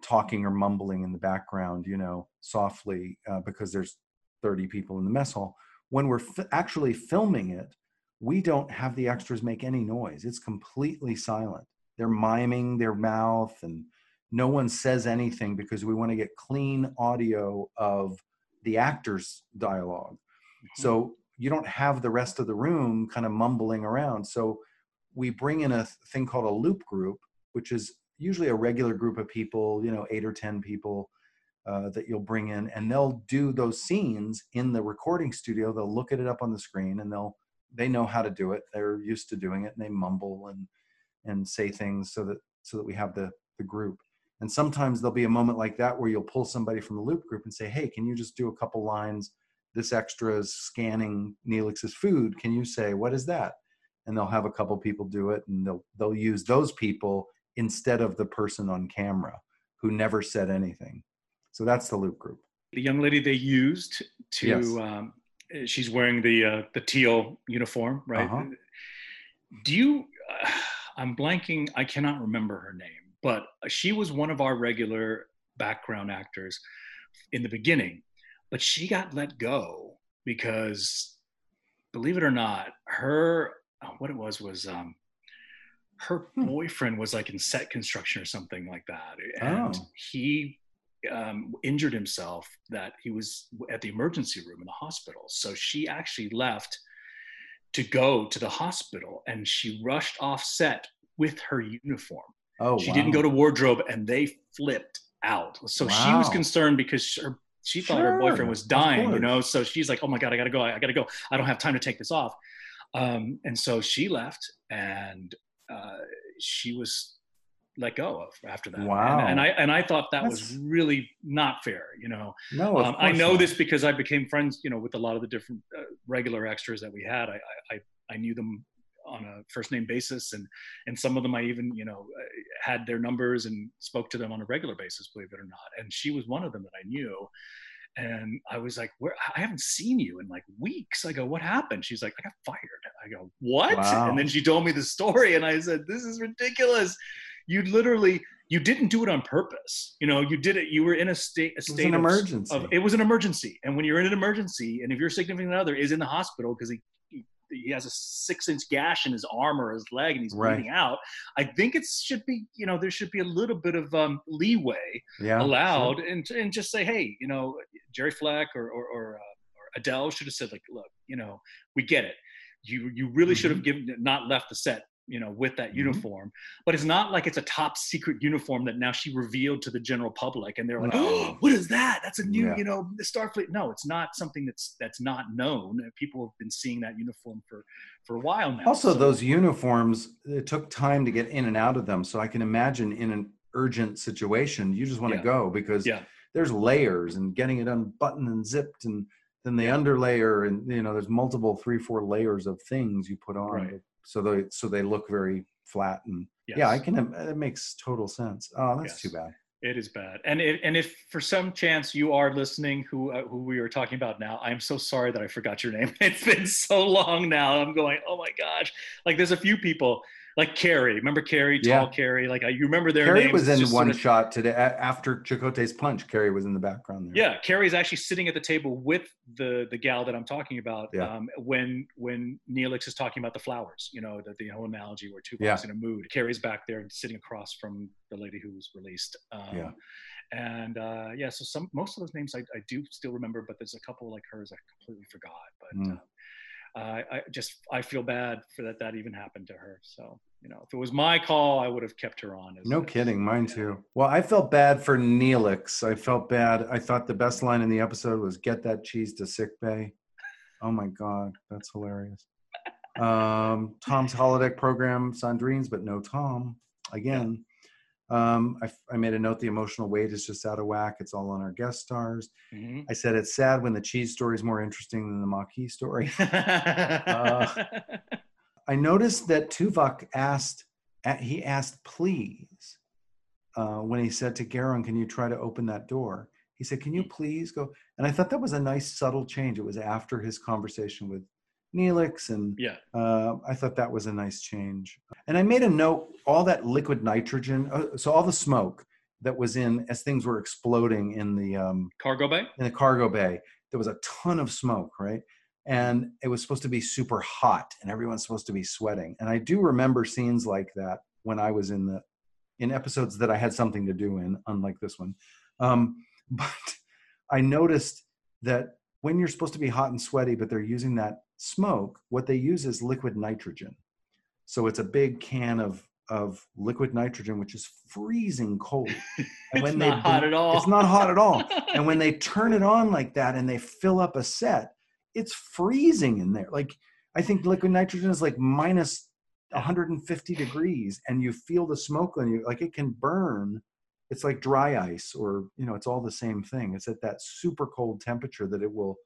B: talking or mumbling in the background, you know, softly uh, because there's 30 people in the mess hall. When we're f- actually filming it, we don't have the extras make any noise. It's completely silent. They're miming their mouth and no one says anything because we want to get clean audio of the actors' dialog mm-hmm. So you don't have the rest of the room kind of mumbling around. So we bring in a thing called a loop group, which is usually a regular group of people, you know, eight or 10 people uh, that you'll bring in, and they'll do those scenes in the recording studio. They'll look at it up on the screen and they'll, they know how to do it. They're used to doing it and they mumble and, and say things so that, so that we have the, the group. And sometimes there'll be a moment like that where you'll pull somebody from the loop group and say, Hey, can you just do a couple lines? This extra is scanning Neelix's food. Can you say, what is that? And they'll have a couple people do it and they'll they'll use those people instead of the person on camera who never said anything so that's the loop group
A: the young lady they used to yes. um, she's wearing the uh, the teal uniform right uh-huh. do you uh, I'm blanking. I cannot remember her name, but she was one of our regular background actors in the beginning, but she got let go because, believe it or not, her what it was was um, her
B: Hmm.
A: boyfriend was like in set construction or something like that, and
B: Oh.
A: he um, injured himself that he was at the emergency room in the hospital. So she actually left to go to the hospital, and she rushed off set with her uniform.
B: Oh,
A: she didn't go to wardrobe, and they flipped out. So she was concerned because her, she thought her boyfriend was dying, you know. So she's like, "Oh my god, I gotta go! I gotta go! I don't have time to take this off." Um, and so she left, and uh, she was let go of after that. And-
B: Wow.
A: And, I and I thought that was really not fair, you know.
B: No,
A: Um, I know
B: not.
A: this because I became friends, you know, with a lot of the different uh, regular extras that we had. I, I, I knew them on a first name basis, and and some of them I even, you know, uh, had their numbers and spoke to them on a regular basis, believe it or not. And she was one of them that I knew. And I was like, "Where? I haven't seen you in like weeks." I go, "What happened?" She's like, "I got fired." I go, "What?"
B: Wow.
A: And then she told me the story, and I said, "This is ridiculous. You literally." You didn't do it on purpose. You know, you did it. You were in a state, a
B: It was
A: state
B: an
A: of-
B: emergency.
A: of, it was an emergency and when you're in an emergency and if your significant other is in the hospital because he, he has a six inch gash in his arm or his leg and he's
B: Right.
A: bleeding out i think it should be you know there should be a little bit of um, leeway
B: yeah,
A: allowed and, and just say hey you know jerry fleck or or, or, uh, or adele should have said like look you know we get it you you really should have
B: Mm-hmm.
A: given not left the set you know with that
B: Mhm.
A: uniform but it's not like it's a top secret uniform that now she revealed to the general public and they're like
B: No.
A: oh what is that that's a new
B: Yeah.
A: you know the starfleet no it's not something that's that's not known people have been seeing that uniform for for a while now
B: Also,
A: So-
B: those uniforms, it took time to get in and out of them. So I can imagine in an urgent situation, you just want to
A: Yeah.
B: go because
A: Yeah.
B: there's layers and getting it unbuttoned and zipped and then the underlayer and you know there's multiple three four layers of things you put on
A: Right.
B: So they so they look very flat and yeah i can it makes total sense oh that's
A: Yes.
B: too bad
A: It is bad, and it, and if for some chance you are listening, who uh, who we are talking about now, I'm so sorry that I forgot your name. <laughs> It's been so long now. I'm going, oh my gosh! Like there's a few people, like Carrie. Remember Carrie,
B: Yeah.
A: tall Carrie? Like I, you remember their
B: carrie
A: names?
B: was in one
A: of-
B: shot today after Chakotay's punch carrie was in the background there
A: Yeah, Carrie's actually sitting at the table with the the gal that I'm talking about.
B: Yeah.
A: Um, when when Neelix is talking about the flowers, you know, the, the whole analogy where two
B: Yeah.
A: in a mood. Carrie's back there and sitting across from the lady who was released. Um,
B: Yeah.
A: And uh, yeah, so some most of those names I, I do still remember, but there's a couple like hers I completely forgot. But
B: Mm.
A: um, I, I just I feel bad for that that even happened to her. So you know, if it was my call, I would have kept her on.
B: No
A: as-
B: kidding, mine
A: yeah.
B: too. Well, I felt bad for Neelix. I felt bad. I thought the best line in the episode was "Get that cheese to sick bay." Oh my god, that's hilarious. Um, Tom's holodeck program, Sandrines, but no Tom again. Um, I, I made a note. The emotional weight is just out of whack. It's all on our guest stars.
A: Mhm.
B: I said it's sad when the cheese story is more interesting than the Maquis story. <laughs> Uh, I noticed that Tuvok asked, he asked, please, uh, when he said to Gerron, can you try to open that door? He said, can you please go? And I thought that was a nice subtle change. It was after his conversation with Neelix, and
A: yeah.
B: uh, I thought that was a nice change. And I made a note, all that liquid nitrogen, uh, so all the smoke that was in as things were exploding in the um,
A: Cargo bay.
B: in the cargo bay there was a ton of smoke right and it was supposed to be super hot and everyone's supposed to be sweating and i do remember scenes like that when i was in the in episodes that i had something to do in unlike this one um, <laughs> but i noticed that when you're supposed to be hot and sweaty but they're using that smoke what they use is liquid nitrogen. So it's a big can of of liquid nitrogen which is freezing cold. <laughs>
A: It's
B: when they
A: not hot at all.
B: it's not hot at all. <laughs> And when they turn it on like that and they fill up a set it's freezing in there. Like i think liquid nitrogen is like minus 150 degrees and you feel the smoke on you like it can burn. It's like dry ice or you know it's all the same thing. It's at that super cold temperature that it will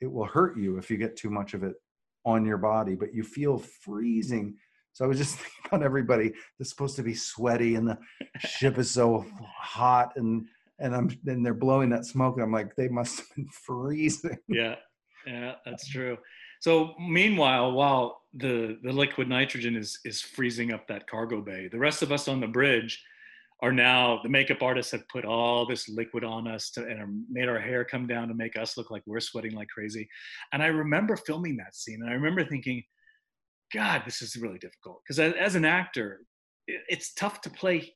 B: it will hurt you if you get too much of it on your body but you feel freezing so i was just <laughs> thinking about everybody that's supposed to be sweaty and the ship is so hot and and I'm and they're blowing that smoke and I'm like they must have been <laughs> freezing.
A: yeah yeah, that's true. So meanwhile, while the the liquid nitrogen is is freezing up that cargo bay, the rest of us on the bridge are now the makeup artists have put all this liquid on us to, and made our hair come down to make us look like we're sweating like crazy. And I remember filming that scene, and I remember thinking, God, this is really difficult because as, an actor, it's tough to play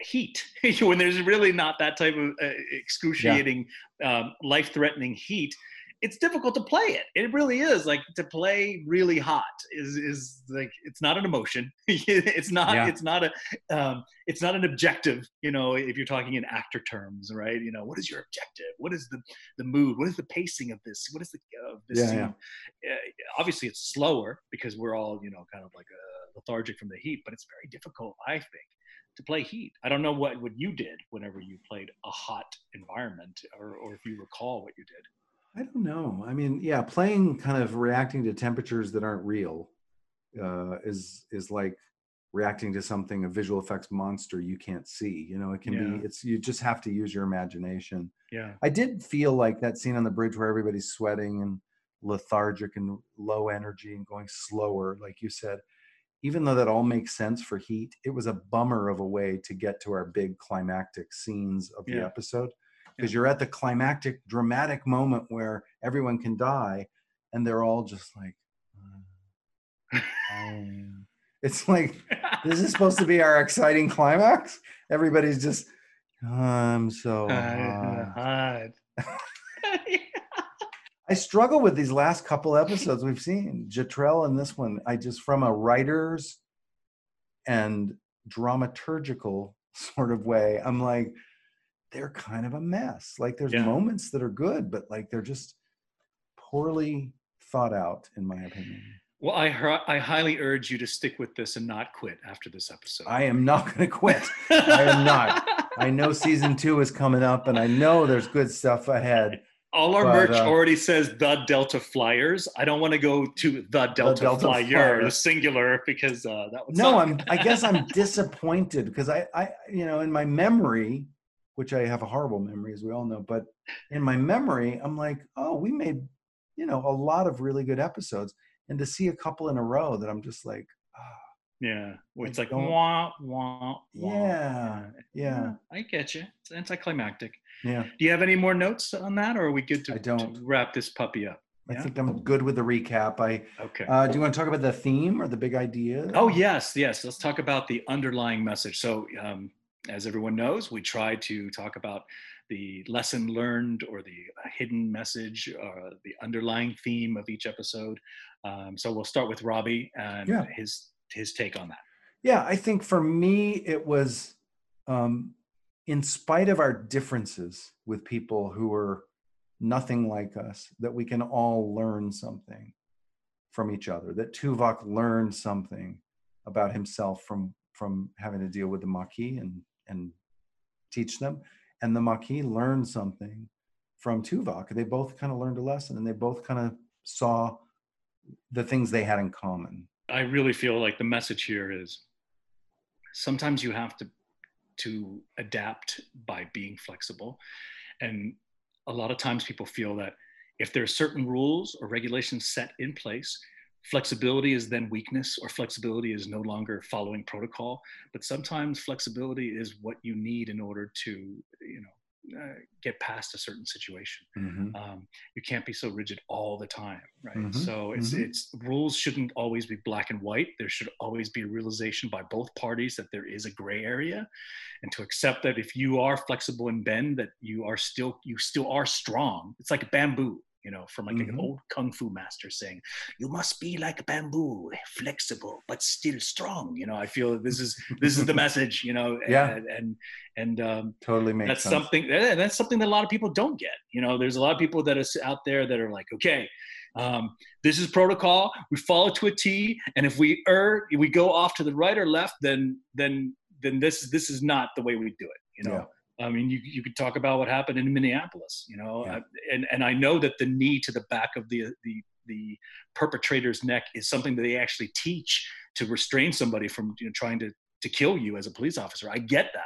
A: heat <laughs> when there's really not that type of uh, excruciating, yeah. um, life-threatening heat it's difficult to play it. It really is like to play really hot is is like it's not an emotion. <laughs> it's not yeah. it's not a um, it's not an objective. You know, if you're talking in actor terms, right? You know, what is your objective? What is the the mood? What is the pacing of this? What is the of this yeah, scene? Yeah. Uh, obviously, it's slower because we're all you know kind of like uh, lethargic from the heat, but it's very difficult, I think, to play heat. I don't know what what you did whenever you played a hot environment, or or if you recall what you did.
B: I don't know. I mean, yeah, playing kind of reacting to temperatures that aren't real uh, is is like reacting to something a visual effects monster you can't see. You know, it can yeah. be. It's you just have to use your imagination.
A: Yeah.
B: I did feel like that scene on the bridge where everybody's sweating and lethargic and low energy and going slower, like you said. Even though that all makes sense for heat, it was a bummer of a way to get to our big climactic scenes of the yeah. episode because you're at the climactic dramatic moment where everyone can die and they're all just like oh, it's like this is supposed to be our exciting climax everybody's just i'm so hot. <laughs> <laughs> I struggle with these last couple episodes we've seen. Jetrel and this one, I just from a writer's and dramaturgical sort of way, I'm like, they're kind of a mess. Like there's yeah. moments that are good, but like they're just poorly thought out, in my opinion.
A: Well, I I highly urge you to stick with this and not quit after this episode.
B: I am not going to quit. I am not. I know season two is coming up, and I know there's good stuff ahead.
A: All our but, merch uh, already says the Delta Flyers. I don't want to go to the Delta, the Delta Flyer, Flyer, the singular, because uh, that would.
B: No, I'm. I guess I'm disappointed because I, I, you know, in my memory, which I have a horrible memory, as we all know. But in my memory, I'm like, oh, we made, you know, a lot of really good episodes. And to see a couple in a row that I'm just like, oh,
A: yeah, where it's like wah, wah,
B: wah. Yeah, yeah,
A: I get you. It's anticlimactic.
B: Yeah.
A: Do you have any more notes on that, or are we good to,
B: I don't.
A: To wrap this puppy up?
B: I yeah? think I'm good with the recap. I
A: okay.
B: Uh, do you want to talk about the theme or the big idea?
A: Oh yes, yes. Let's talk about the underlying message. So um, as everyone knows, we try to talk about the lesson learned or the hidden message or the underlying theme of each episode. Um, so we'll start with Robbie and yeah. his his take on that.
B: Yeah, I think for me it was, um, in spite of our differences with people who are nothing like us, that we can all learn something from each other. That Tuvok learned something about himself from from having to deal with the Maquis and and teach them. And the Maquis learned something from Tuvok. They both kind of learned a lesson and they both kind of saw the things they had in common.
A: I really feel like the message here is sometimes you have to to adapt by being flexible. And a lot of times people feel that if there are certain rules or regulations set in place, flexibility is then weakness or flexibility is no longer following protocol. But sometimes flexibility is what you need in order to you know uh, get past a certain situation. Mm-hmm. um, you can't be so rigid all the time right? Mm-hmm. so it's mm-hmm. it's rules shouldn't always be black and white. There should always be a realization by both parties that there is a gray area. And to accept that if you are flexible and bend that you are still you still are strong. It's like bamboo you know, from like mm-hmm. an old kung fu master saying, "You must be like bamboo, flexible but still strong." You know, I feel this is this is the <laughs> message. You know,
B: yeah,
A: and and, and um,
B: totally makes
A: that's
B: sense.
A: something that's something that a lot of people don't get. You know, there's a lot of people that are out there that are like, okay. Um, this is protocol. We follow to a T, and if we err, if we go off to the right or left, then then then this this is not the way we do it. You know, yeah. I mean, you, you could talk about what happened in Minneapolis, you know, yeah. Uh, and, and I know that the knee to the back of the, uh, the, the perpetrator's neck is something that they actually teach to restrain somebody from you know, trying to, to kill you as a police officer. I get that.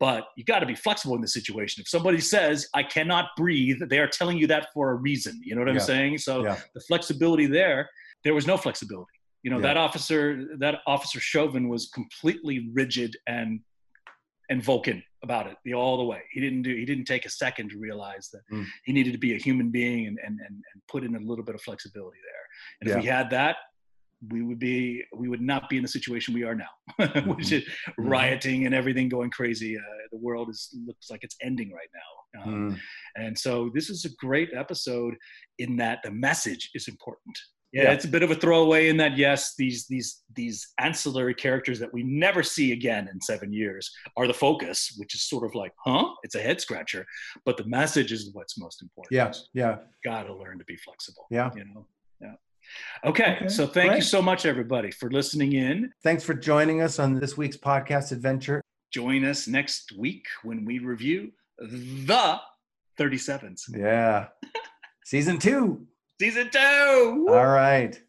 A: but you got to be flexible in this situation. If somebody says, I cannot breathe, they are telling you that for a reason. You know what I'm
B: Yeah.
A: saying? So
B: Yeah.
A: the flexibility there, there was no flexibility. You know, that officer, that officer Chauvin was completely rigid and and Vulcan about it the, all the way. He didn't do he didn't take a second to realize that
B: Mm.
A: he needed to be a human being and, and and and put in a little bit of flexibility there. And if
B: Yeah.
A: we had that, we would be we would not be in the situation we are now, <laughs> which is
B: Mhm.
A: rioting and everything going crazy. Uh, the world is looks like it's ending right now. Um,
B: Mm.
A: and so this is a great episode in that the message is important. Yeah,
B: Yeah.
A: it's a bit of a throwaway in that yes, these these these ancillary characters that we never see again in seven years are the focus, which is sort of like, huh? It's a head scratcher, but the message is what's most important.
B: Yeah, yeah,
A: Got to learn to be flexible.
B: Yeah.
A: you know. Yeah. Okay,
B: Okay,
A: so thank you so much, everybody, for listening in.
B: Thanks for joining us on this week's podcast adventure.
A: Join us next week when we review the 37s,
B: Yeah. <laughs> Season two.
A: Season two.
B: All right.